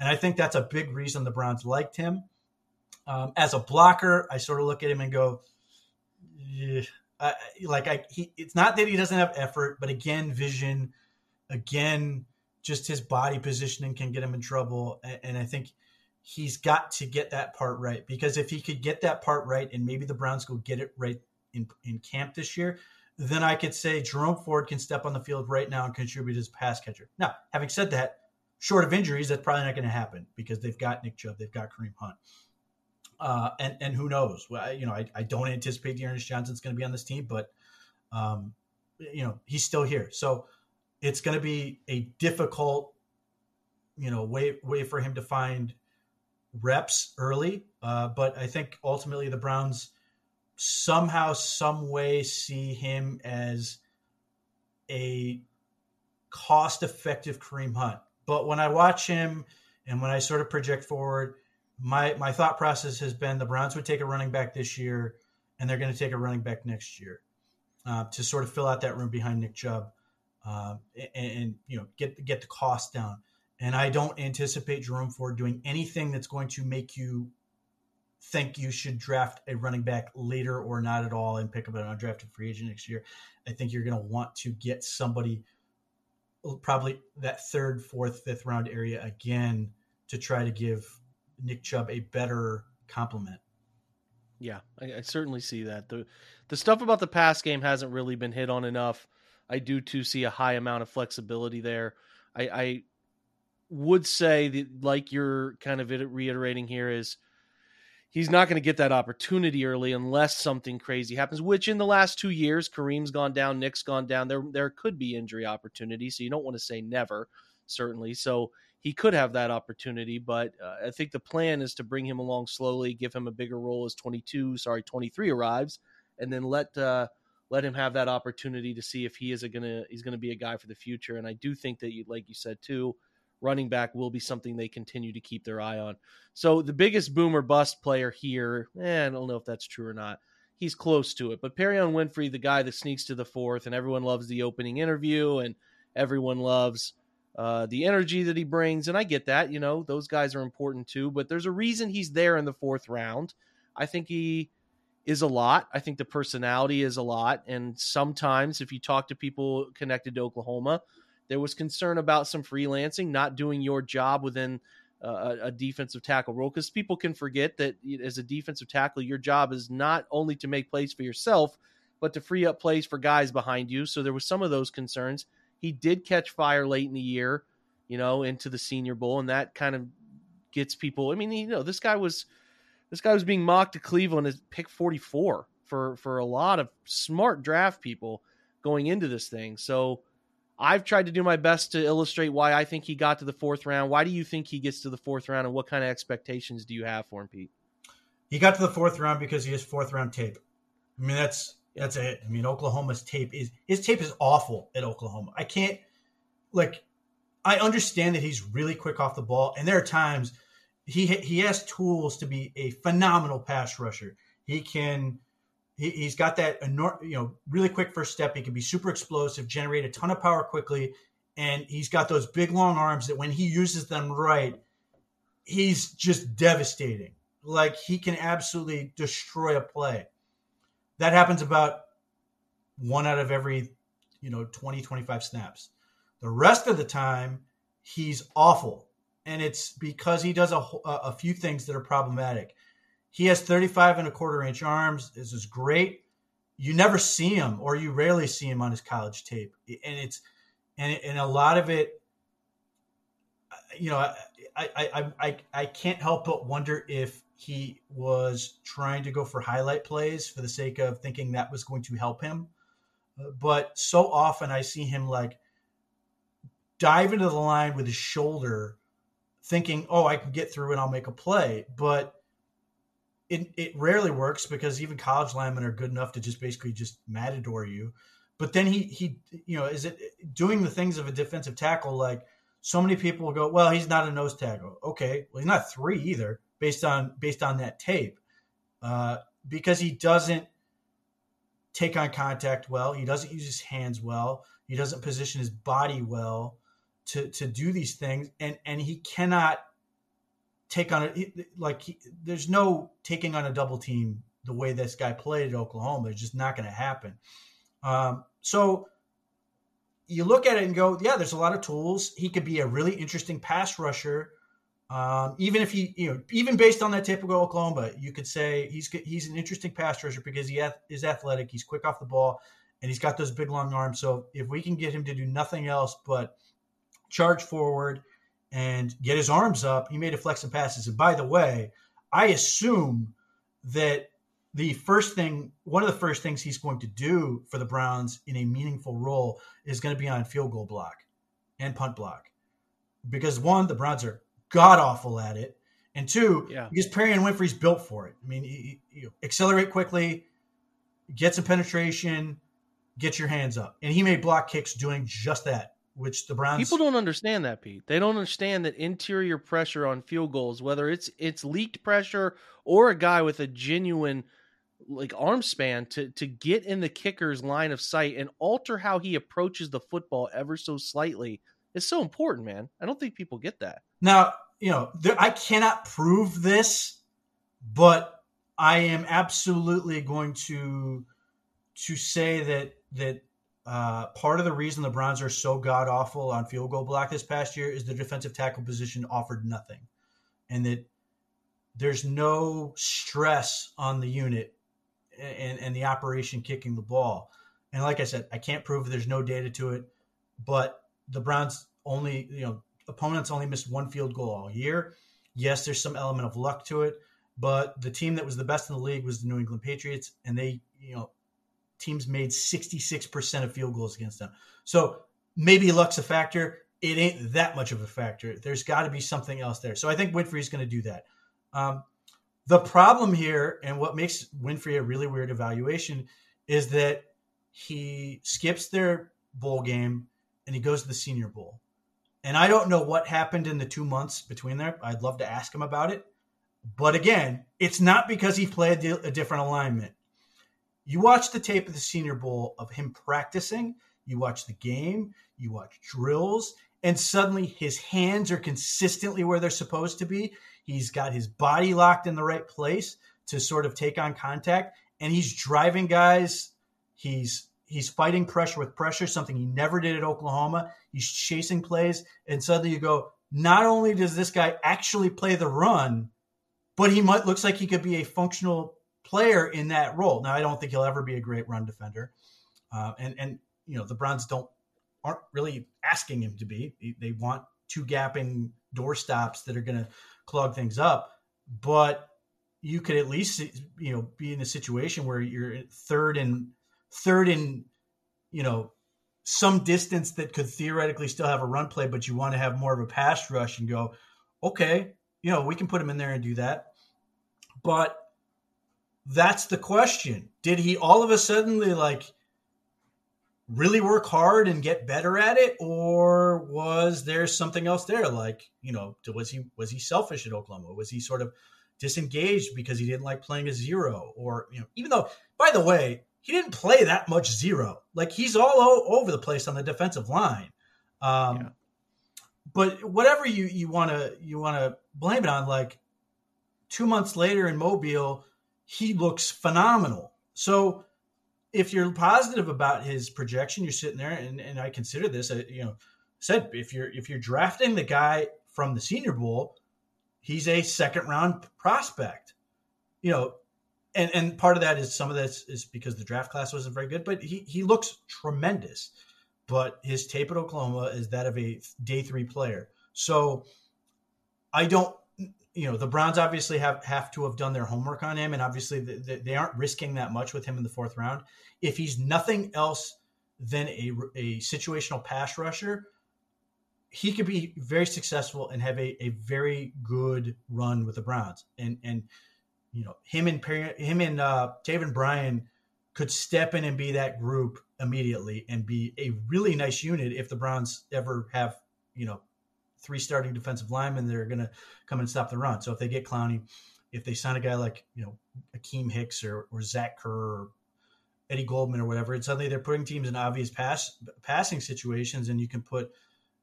and I think that's a big reason the Browns liked him. Um, as a blocker, I sort of look at him and go, I, like I, he, it's not that he doesn't have effort, but again, vision, again, just his body positioning can get him in trouble, and, and I think he's got to get that part right because if he could get that part right, and maybe the Browns go get it right in, in camp this year, then I could say Jerome Ford can step on the field right now and contribute as a pass catcher. Now, having said that, short of injuries, that's probably not going to happen because they've got Nick Chubb, they've got Kareem Hunt. Uh, and and who knows? Well, you know, I, I don't anticipate D'Ernest Johnson's going to be on this team, but um, you know, he's still here. So it's going to be a difficult, you know, way way for him to find reps early. Uh, but I think ultimately the Browns somehow, some way see him as a cost effective Kareem Hunt. But when I watch him and when I sort of project forward, my my thought process has been the Browns would take a running back this year, and they're going to take a running back next year uh, to sort of fill out that room behind Nick Chubb, uh, and, and, you know get get the cost down. And I don't anticipate Jerome Ford doing anything that's going to make you think you should draft a running back later or not at all and pick up an undrafted free agent next year. I think you're going to want to get somebody probably that third, fourth, fifth round area again to try to give Nick Chubb a better complement. Yeah, I, I, certainly see that. the The stuff about the pass game hasn't really been hit on enough. I do too see a high amount of flexibility there. I, I would say that, like you're kind of reiterating here, is he's not going to get that opportunity early unless something crazy happens. Which in the last two years, Kareem's gone down, Nick's gone down. There there could be injury opportunities, so you don't want to say never, certainly. So he could have that opportunity, but uh, I think the plan is to bring him along slowly, give him a bigger role as 22, sorry, 23 arrives, and then let uh, let him have that opportunity to see if he is gonna he's gonna be a guy for the future. And I do think that, you, like you said too, running back will be something they continue to keep their eye on. So the biggest boomer bust player here, eh, I don't know if that's true or not. He's close to it, but Perrion Winfrey, the guy that sneaks to the fourth, and everyone loves the opening interview, and everyone loves uh, the energy that he brings. And I get that, you know, those guys are important too, but there's a reason he's there in the fourth round. I think he is a lot. I think the personality is a lot. And sometimes if you talk to people connected to Oklahoma, there was concern about some freelancing, not doing your job within a defensive tackle role because people can forget that as a defensive tackle, your job is not only to make plays for yourself, but to free up plays for guys behind you. So there was some of those concerns. He did catch fire late in the year, you know, into the Senior Bowl, and that kind of gets people. I mean, you know, this guy was this guy was being mocked to Cleveland as pick 44 for for a lot of smart draft people going into this thing. So I've tried to do my best to illustrate why I think he got to the fourth round. Why do you think he gets to the fourth round, and what kind of expectations do you have for him, Pete? He got to the fourth round because he has fourth round tape. I mean, that's that's it. I mean, Oklahoma's tape is his tape is awful at Oklahoma. I can't like I understand that he's really quick off the ball, and there are times he he has tools to be a phenomenal pass rusher. He can he, has got that you know really quick first step. He can be super explosive, generate a ton of power quickly, and he's got those big long arms that when he uses them right, he's just devastating. Like he can absolutely destroy a play that happens about one out of every you know 20 25 snaps the rest of the time he's awful and it's because he does a, a few things that are problematic he has 35 and a quarter inch arms this is great you never see him or you rarely see him on his college tape and it's and, and a lot of it you know I, I i i can't help but wonder if he was trying to go for highlight plays for the sake of thinking that was going to help him. But so often I see him like dive into the line with his shoulder, thinking, oh, I can get through and I'll make a play. But it, it rarely works because even college linemen are good enough to just basically just matador you. But then he, he, you know, is it doing the things of a defensive tackle? Like so many people will go, well, he's not a nose tackle. Okay. Well, he's not three either based on based on that tape uh, because he doesn't take on contact well. He doesn't use his hands well. He doesn't position his body well to to do these things, and and he cannot take on it like he, there's no taking on a double team the way this guy played at Oklahoma. It's just not going to happen. Um, so you look at it and go, yeah, there's a lot of tools. He could be a really interesting pass rusher um, even if he, you know, even based on that typical Oklahoma, you could say he's he's an interesting pass rusher because he is athletic, he's quick off the ball, and he's got those big long arms. So if we can get him to do nothing else but charge forward and get his arms up, he made a flex and passes. And by the way, I assume that the first thing, one of the first things he's going to do for the Browns in a meaningful role is going to be on field goal block and punt block. Because one, the Browns are god awful at it. And two, yeah. because and Winfrey's built for it. I mean, you, you accelerate quickly, get some penetration, get your hands up. And he made block kicks doing just that, which the Browns People don't understand that, Pete. They don't understand that interior pressure on field goals, whether it's it's leaked pressure or a guy with a genuine like arm span to to get in the kicker's line of sight and alter how he approaches the football ever so slightly is so important, man. I don't think people get that. Now, you know, there, I cannot prove this, but I am absolutely going to to say that that uh, part of the reason the Browns are so god awful on field goal block this past year is the defensive tackle position offered nothing, and that there's no stress on the unit and, and the operation kicking the ball. And like I said, I can't prove there's no data to it, but the Browns only, you know, opponents only missed one field goal all year. Yes, there's some element of luck to it, but the team that was the best in the league was the New England Patriots, and they, you know, teams made 66% of field goals against them. So maybe luck's a factor. It ain't that much of a factor. There's got to be something else there. So I think Winfrey's going to do that. Um, the problem here, and what makes Winfrey a really weird evaluation, is that he skips their bowl game and he goes to the Senior Bowl. And I don't know what happened in the two months between there. I'd love to ask him about it. But again, it's not because he played a different alignment. You watch the tape of the Senior Bowl of him practicing, you watch the game, you watch drills, and suddenly his hands are consistently where they're supposed to be. He's got his body locked in the right place to sort of take on contact, and he's driving guys. He's he's fighting pressure with pressure, something he never did at Oklahoma. He's chasing plays, and suddenly you go, not only does this guy actually play the run, but he might looks like he could be a functional player in that role. Now, I don't think he'll ever be a great run defender, uh, and and you know the Browns don't aren't really asking him to be. They want two gapping door stops that are going to clog things up. But you could at least you know be in a situation where you're third and third and you know some distance that could theoretically still have a run play, but you want to have more of a pass rush and go, okay, you know, we can put him in there and do that. But that's the question. Did he all of a sudden like really work hard and get better at it? Or was there something else there? Like you know was he was he selfish at oklahoma? Was he sort of disengaged because he didn't like playing a zero? Or you know even though by the way he didn't play that much zero. Like he's all over the place on the defensive line. Um, yeah. but whatever you you want to you want to blame it on like two months later in mobile he looks phenomenal. So if you're positive about his projection, you're sitting there, and, and I consider this, uh, you know, said if you're if you're drafting the guy from the Senior Bowl, he's a second round prospect, you know, and and part of that is some of this is because the draft class wasn't very good, but he he looks tremendous, but his tape at Oklahoma is that of a day three player, so I don't you know the Browns obviously have have to have done their homework on him, and obviously they, they aren't risking that much with him in the fourth round. If he's nothing else than a, a situational pass rusher, he could be very successful and have a, a very good run with the Browns. And and you know him and him and uh, Taven Bryan could step in and be that group immediately and be a really nice unit if the Browns ever have you know three starting defensive linemen that are going to come and stop the run. So if they get Clowney, if they sign a guy like you know Akiem Hicks or, or Zach Kerr or Eddie Goldman or whatever, and suddenly they're putting teams in obvious pass passing situations, and you can put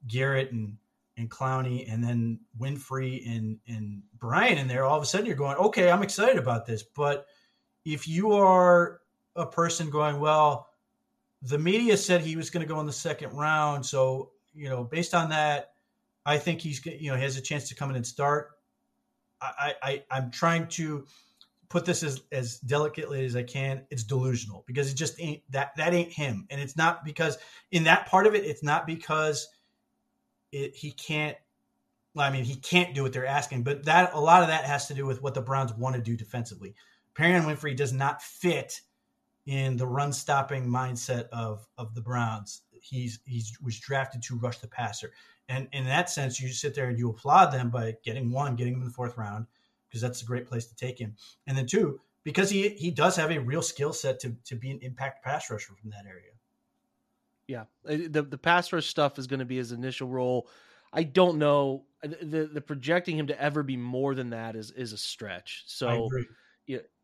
Garrett and and Clowney and then Winfrey and and Bryan in there. All of a sudden, you're going, okay, I'm excited about this. But if you are a person going, well, the media said he was going to go in the second round, so you know, based on that, I think he's you know he has a chance to come in and start. I, I I'm trying to put this as as delicately as I can. It's delusional because it just ain't that that ain't him, and it's not because in that part of it, it's not because it, he can't well, I mean, he can't do what they're asking, but that a lot of that has to do with what the Browns want to do defensively. Perrion Winfrey does not fit in the run stopping mindset of of the Browns. He's he's was drafted to rush the passer, and in that sense, you sit there and you applaud them by getting one, getting him in the fourth round, because that's a great place to take him, and then two, because he he does have a real skill set to to be an impact pass rusher from that area. Yeah, uh, the the pass rush stuff is going to be his initial role. I don't know the the projecting him to ever be more than that is is a stretch. So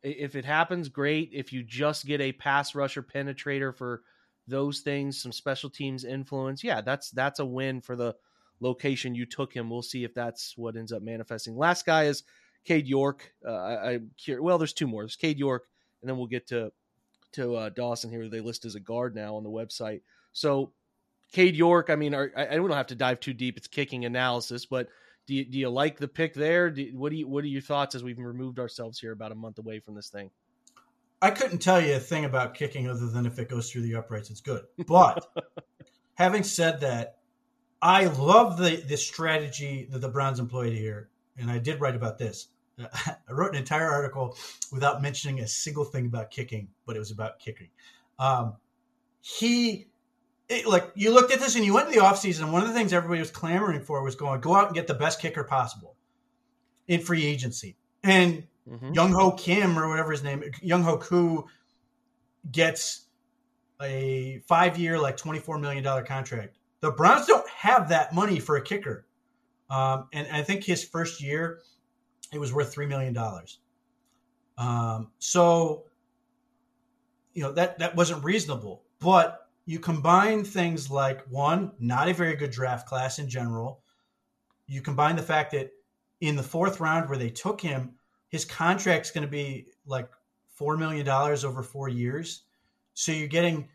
if it happens, great. If you just get a pass rusher penetrator for those things, some special teams influence, yeah, that's that's a win for the location you took him. We'll see if that's what ends up manifesting. Last guy is Cade York. Uh, I, am curious. Well, there's two more. There's Cade York, and then we'll get to to uh, Dawson here. They list as a guard now on the website. So Cade York. I mean, are, I, I don't have to dive too deep. It's kicking analysis, but do you, do you like the pick there? Do, what do you what are your thoughts as we've removed ourselves here about a month away from this thing? I couldn't tell you a thing about kicking other than if it goes through the uprights, it's good. But having said that, I love the the strategy that the Browns employed here, and I did write about this. I wrote an entire article without mentioning a single thing about kicking, but it was about kicking. Um, he it, like you looked at this and you went to the offseason and one of the things everybody was clamoring for was going go out and get the best kicker possible in free agency and mm-hmm. young ho kim or whatever his name Young Ho Koo gets a five year like 24 million dollar contract the browns don't have that money for a kicker um, and i think his first year it was worth three million dollars um, so you know that that wasn't reasonable but you combine things like one, not a very good draft class in general. You combine the fact that in the fourth round where they took him, his contract's going to be like $4 million over four years. So you're getting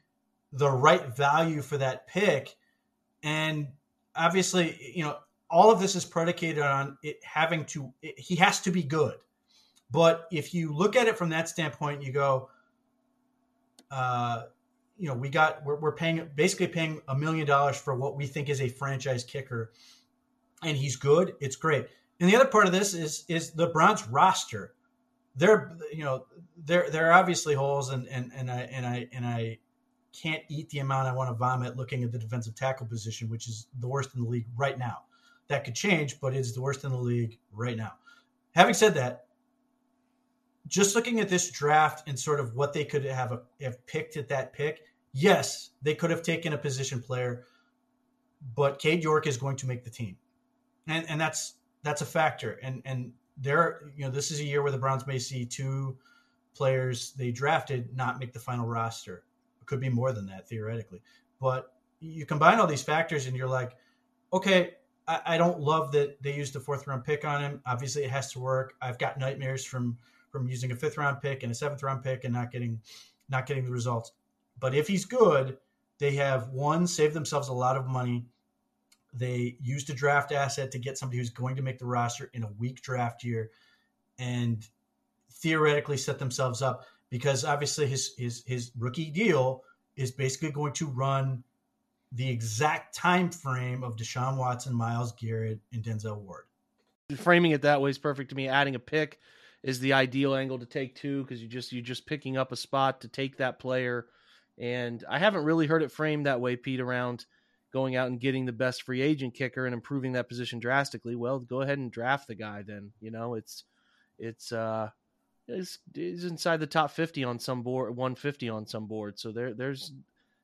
the right value for that pick. And obviously, you know, all of this is predicated on it having to, it, he has to be good. But if you look at it from that standpoint, you go, uh, you know, we got we're, we're paying basically paying a million dollars for what we think is a franchise kicker, and he's good. It's great. And the other part of this is is the Browns roster. There, you know, there there are obviously holes, and and and I and I and I can't eat the amount I want to vomit looking at the defensive tackle position, which is the worst in the league right now. That could change, but it's the worst in the league right now. Having said that, just looking at this draft and sort of what they could have, a, have picked at that pick, yes, they could have taken a position player, but Cade York is going to make the team, and and that's that's a factor. And and there, you know, this is a year where the Browns may see two players they drafted not make the final roster. Could be more than that theoretically, but you combine all these factors, and you're like, okay, I, I don't love that they used a fourth round pick on him. Obviously, it has to work. I've got nightmares from from using a fifth round pick and a seventh round pick and not getting not getting the results. But if he's good, they have one saved themselves a lot of money. They used a draft asset to get somebody who's going to make the roster in a weak draft year, and theoretically set themselves up because obviously his his his rookie deal is basically going to run the exact time frame of Deshaun Watson, Myles Garrett, and Denzel Ward. Framing it that way is perfect to me. Adding a pick is the ideal angle to take too, because you just you're just picking up a spot to take that player. And I haven't really heard it framed that way, Pete, around going out and getting the best free agent kicker and improving that position drastically. Well, go ahead and draft the guy then. You know, it's it's uh it's, it's inside the top 50 on some board 150 on some board so there there's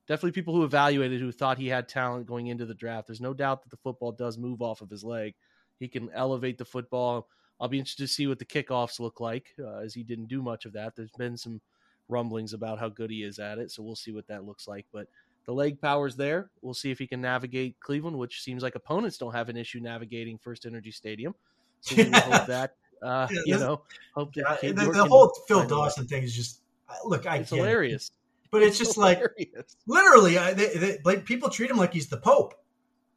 definitely people who evaluated who thought he had talent going into the draft there's no doubt that the football does move off of his leg he can elevate the football I'll be interested to see what the kickoffs look like, uh, as he didn't do much of that. There's been some rumblings about how good he is at it, so we'll see what that looks like. But the leg power's there. We'll see if he can navigate Cleveland, which seems like opponents don't have an issue navigating FirstEnergy Stadium. So we hope that uh, yeah, you know, hope that the, the whole Phil Dawson thing is just look. I it's hilarious, it. but it's, it's just hilarious. like literally, I, they, they, like people treat him like he's the Pope,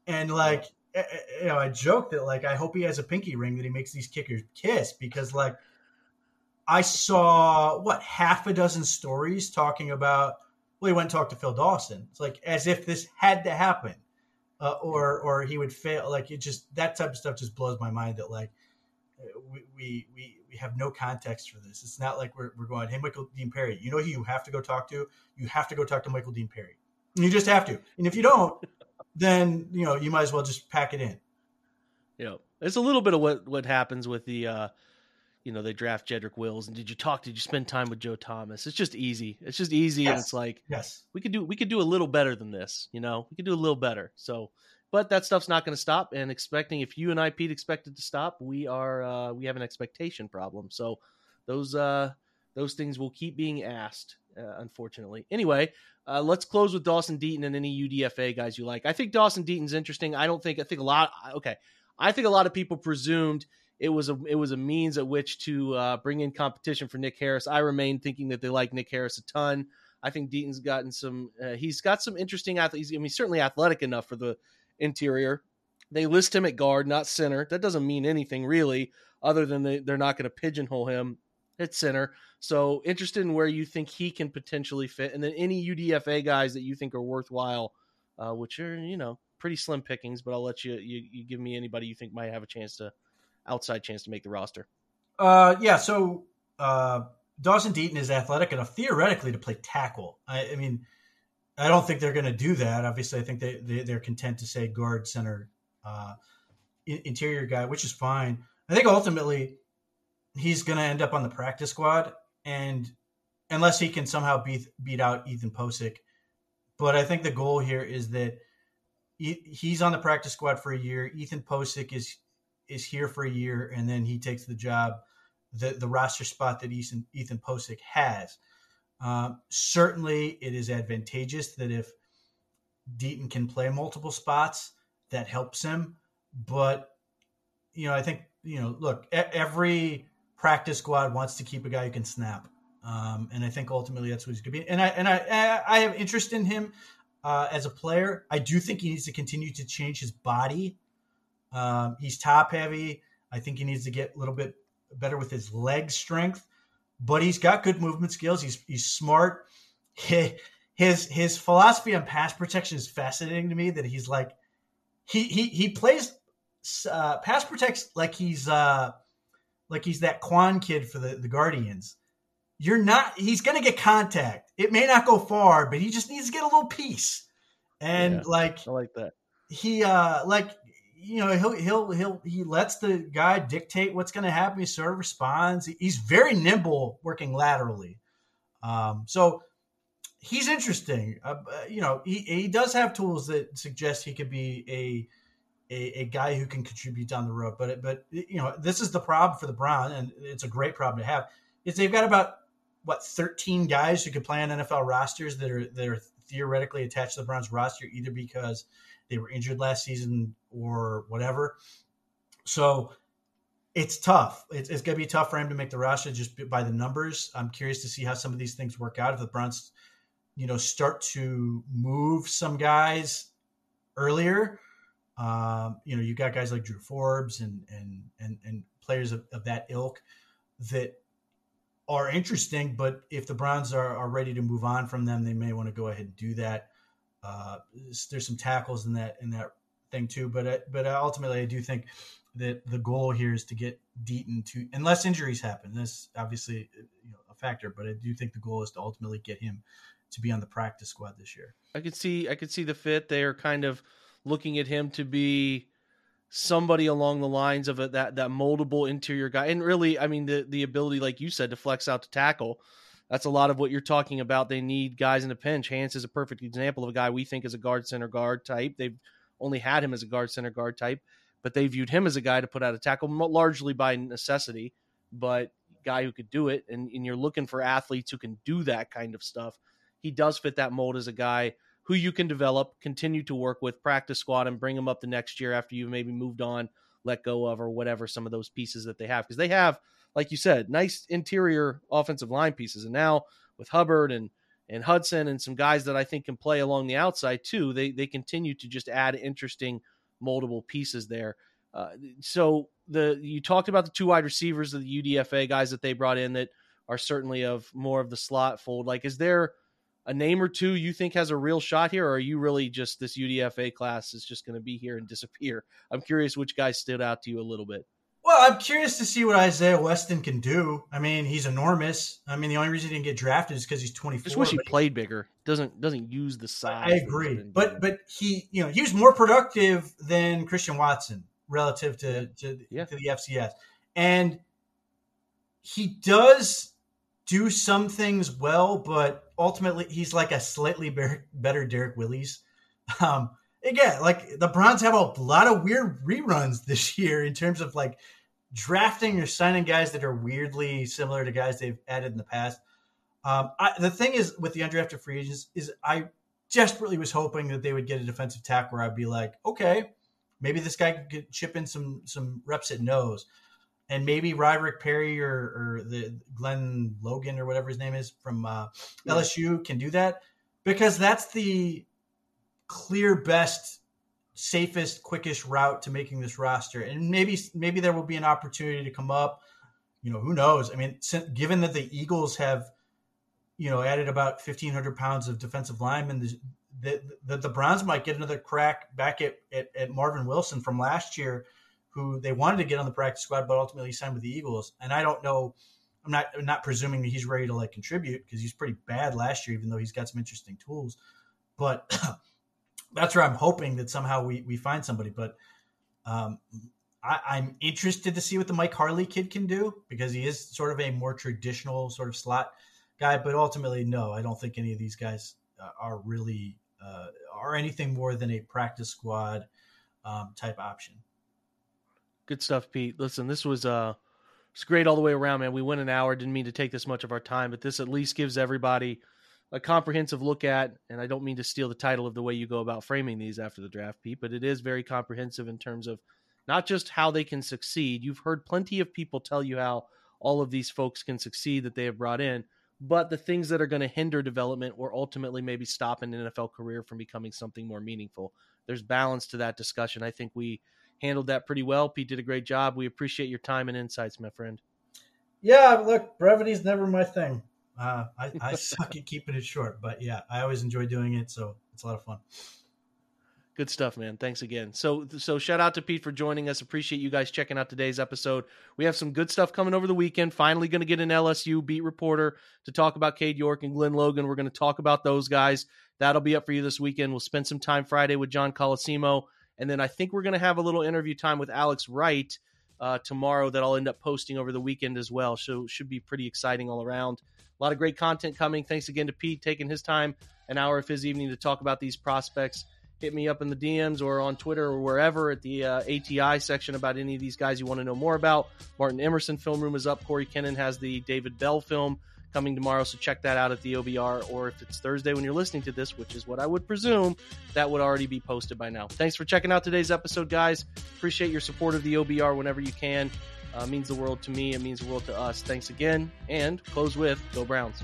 and like you know, I joke that like I hope he has a pinky ring that he makes these kickers kiss because like I saw what half a dozen stories talking about. Well, he went and talked to Phil Dawson. It's like as if this had to happen. uh, or or he would fail. Like it just that type of stuff just blows my mind. That like we we we, we have no context for this. It's not like we're, we're going, hey, Michael Dean Perry, you know who you have to go talk to? You have to go talk to Michael Dean Perry. You just have to. And if you don't, then you know you might as well just pack it in. You know, it's a little bit of what what happens with the. uh you know they draft Jedrick Wills, and did you talk? Did you spend time with Joe Thomas? It's just easy. It's just easy, yes. and it's like yes, we could do we could do a little better than this. You know, we could do a little better. So, but that stuff's not going to stop. And expecting if you and I Pete expected to stop, we are uh, we have an expectation problem. So those uh those things will keep being asked. Uh, unfortunately. Anyway, uh, let's close with Dawson Deaton and any UDFA guys you like. I think Dawson Deaton's interesting. I don't think I think a lot. Okay, I think a lot of people presumed it was a it was a means at which to uh, bring in competition for Nick Harris. I remain thinking that they like Nick Harris a ton. I think Deaton's gotten some. Uh, he's got some interesting athletes. I mean, certainly athletic enough for the interior. They list him at guard, not center. That doesn't mean anything really, other than they, they're not going to pigeonhole him at center. So interested in where you think he can potentially fit, and then any UDFA guys that you think are worthwhile, uh, which are you know pretty slim pickings. But I'll let you, you you give me anybody you think might have a chance to outside chance to make the roster? Uh, yeah. So uh, Dawson Deaton is athletic enough theoretically to play tackle. I, I mean, I don't think they're going to do that. Obviously, I think they, they are content to say guard center uh, interior guy, which is fine. I think ultimately he's going to end up on the practice squad, and unless he can somehow beat beat out Ethan Pocic, but I think the goal here is that he's on the practice squad for a year. Ethan Pocic is is here for a year and then he takes the job, the, the roster spot that Ethan, Ethan Pocic has. Uh, certainly, it is advantageous that if Deaton can play multiple spots, that helps him. But, you know, I think, you know, look, every practice squad wants to keep a guy who can snap. Um, and I think ultimately that's what he's going to be. And I and I I have interest in him uh, as a player. I do think he needs to continue to change his body um, he's top heavy. I think he needs to get a little bit better with his leg strength, but he's got good movement skills. He's he's smart. His his philosophy on pass protection is fascinating to me. That he's like he he he plays uh, pass protects like he's uh, like he's that Kwan kid for the the Guardians. You're not. He's going to get contact. It may not go far, but he just needs to get a little piece. And yeah, like I like that. He uh like you know he'll he'll he'll he lets the guy dictate what's going to happen. He sort of responds. He's very nimble working laterally. Um, so he's interesting. Uh, you know, he he does have tools that suggest he could be a, a a, guy who can contribute down the road. But but you know, this is the problem for the Brown, and it's a great problem to have. Is they've got about what 13 guys who could play on NFL rosters that are that are theoretically attached to the Browns roster, either because they were injured last season or whatever. So it's tough. It's, it's going to be tough for him to make the roster just by the numbers. I'm curious to see how some of these things work out. If the Browns, you know, start to move some guys earlier, um, you know, you got guys like Drew Forbes and and and, and players of, of that ilk that are interesting. But if the Browns are, are ready to move on from them, they may want to go ahead and do that. Uh, there's some tackles in that in that thing too, but uh, but ultimately, I do think that the goal here is to get Deaton to, unless injuries happen. This obviously uh, you know a factor, but I do think the goal is to ultimately get him to be on the practice squad this year. I could see I could see the fit. They are kind of looking at him to be somebody along the lines of a, that that moldable interior guy, and really, I mean the the ability, like you said, to flex out to tackle that's a lot of what you're talking about. They need guys in a pinch. Hance is a perfect example of a guy we think is a guard center guard type. They've only had him as a guard center guard type, but they viewed him as a guy to put out a tackle largely by necessity, but guy who could do it. And, and you're looking for athletes who can do that kind of stuff. He does fit that mold as a guy who you can develop, continue to work with, practice squad, and bring him up the next year after you've maybe moved on, let go of, or whatever some of those pieces that they have. Because they have – like you said, nice interior offensive line pieces. And now with Hubbard and and Hudson and some guys that I think can play along the outside too, they they continue to just add interesting moldable pieces there. Uh, so the you talked about the two wide receivers of the UDFA guys that they brought in that are certainly of more of the slot fold. Like, is there a name or two you think has a real shot here, or are you really just this UDFA class is just going to be here and disappear? I'm curious which guy stood out to you a little bit. Well, I'm curious to see what Isaiah Weston can do. I mean, he's enormous. I mean, the only reason he didn't get drafted is because he's 24. Just wish he played bigger. Doesn't doesn't use the size. I agree, but but he you know he was more productive than Christian Watson relative to to, yeah. to the FCS, and he does do some things well, but ultimately he's like a slightly better Derrick Willies. Um, again, like the Browns have a lot of weird reruns this year in terms of like drafting or signing guys that are weirdly similar to guys they've added in the past. Um, I, the thing is with the undrafted free agents is I desperately was hoping that they would get a defensive tackle where I'd be like, okay, maybe this guy could chip in some some reps at nose, and maybe Roderick Perry or, or the Glen Logan or whatever his name is from uh, LSU can do that because that's the clear best safest quickest route to making this roster. And maybe maybe there will be an opportunity to come up. You know who knows? I mean given that the eagles have you know added about 1500 pounds of defensive linemen the, the, the, the browns might get another crack back at, at, at, marvin wilson from last year who they wanted to get on the practice squad but ultimately signed with the eagles. And i don't know i'm not I'm not presuming that he's ready to like contribute because he's pretty bad last year even though he's got some interesting tools. But that's where I'm hoping that somehow we we find somebody. But um, I, am interested to see what the Mike Harley kid can do because he is sort of a more traditional sort of slot guy. But ultimately, no, I don't think any of these guys uh, are really uh, are anything more than a practice squad um, type option. Good stuff, Pete. Listen, this was uh it's great all the way around, man. We went an hour. Didn't mean to take this much of our time, but this at least gives everybody a comprehensive look at, and I don't mean to steal the title of the way you go about framing these after the draft, Pete, but it is very comprehensive in terms of not just how they can succeed. You've heard plenty of people tell you how all of these folks can succeed that they have brought in, but the things that are going to hinder development or ultimately maybe stop an NFL career from becoming something more meaningful. There's balance to that discussion. I think we handled that pretty well. Pete did a great job. We appreciate your time and insights, my friend. Yeah, look, brevity's never my thing. Uh, I, I suck at keeping it short, but yeah, I always enjoy doing it, so it's a lot of fun. Good stuff, man. Thanks again. So, so shout out to Pete for joining us. Appreciate you guys checking out today's episode. We have some good stuff coming over the weekend. Finally, going to get an LSU beat reporter to talk about Cade York and Glen Logan. We're going to talk about those guys. That'll be up for you this weekend. We'll spend some time Friday with John Colosimo, and then I think we're going to have a little interview time with Alex Wright uh, tomorrow that I'll end up posting over the weekend as well. So, should be pretty exciting all around. A lot of great content coming. Thanks again to Pete taking his time, an hour of his evening to talk about these prospects. Hit me up in the DMs or on Twitter or wherever at the uh, ATI section about any of these guys you want to know more about. Martin Emerson film room is up. Corey Kennan has the David Bell film coming tomorrow, so check that out at the OBR. Or if it's Thursday when you're listening to this, which is what I would presume, that would already be posted by now. Thanks for checking out today's episode, guys. Appreciate your support of the OBR whenever you can. Uh, means the world to me. It means the world to us. Thanks again. And close with Go Browns.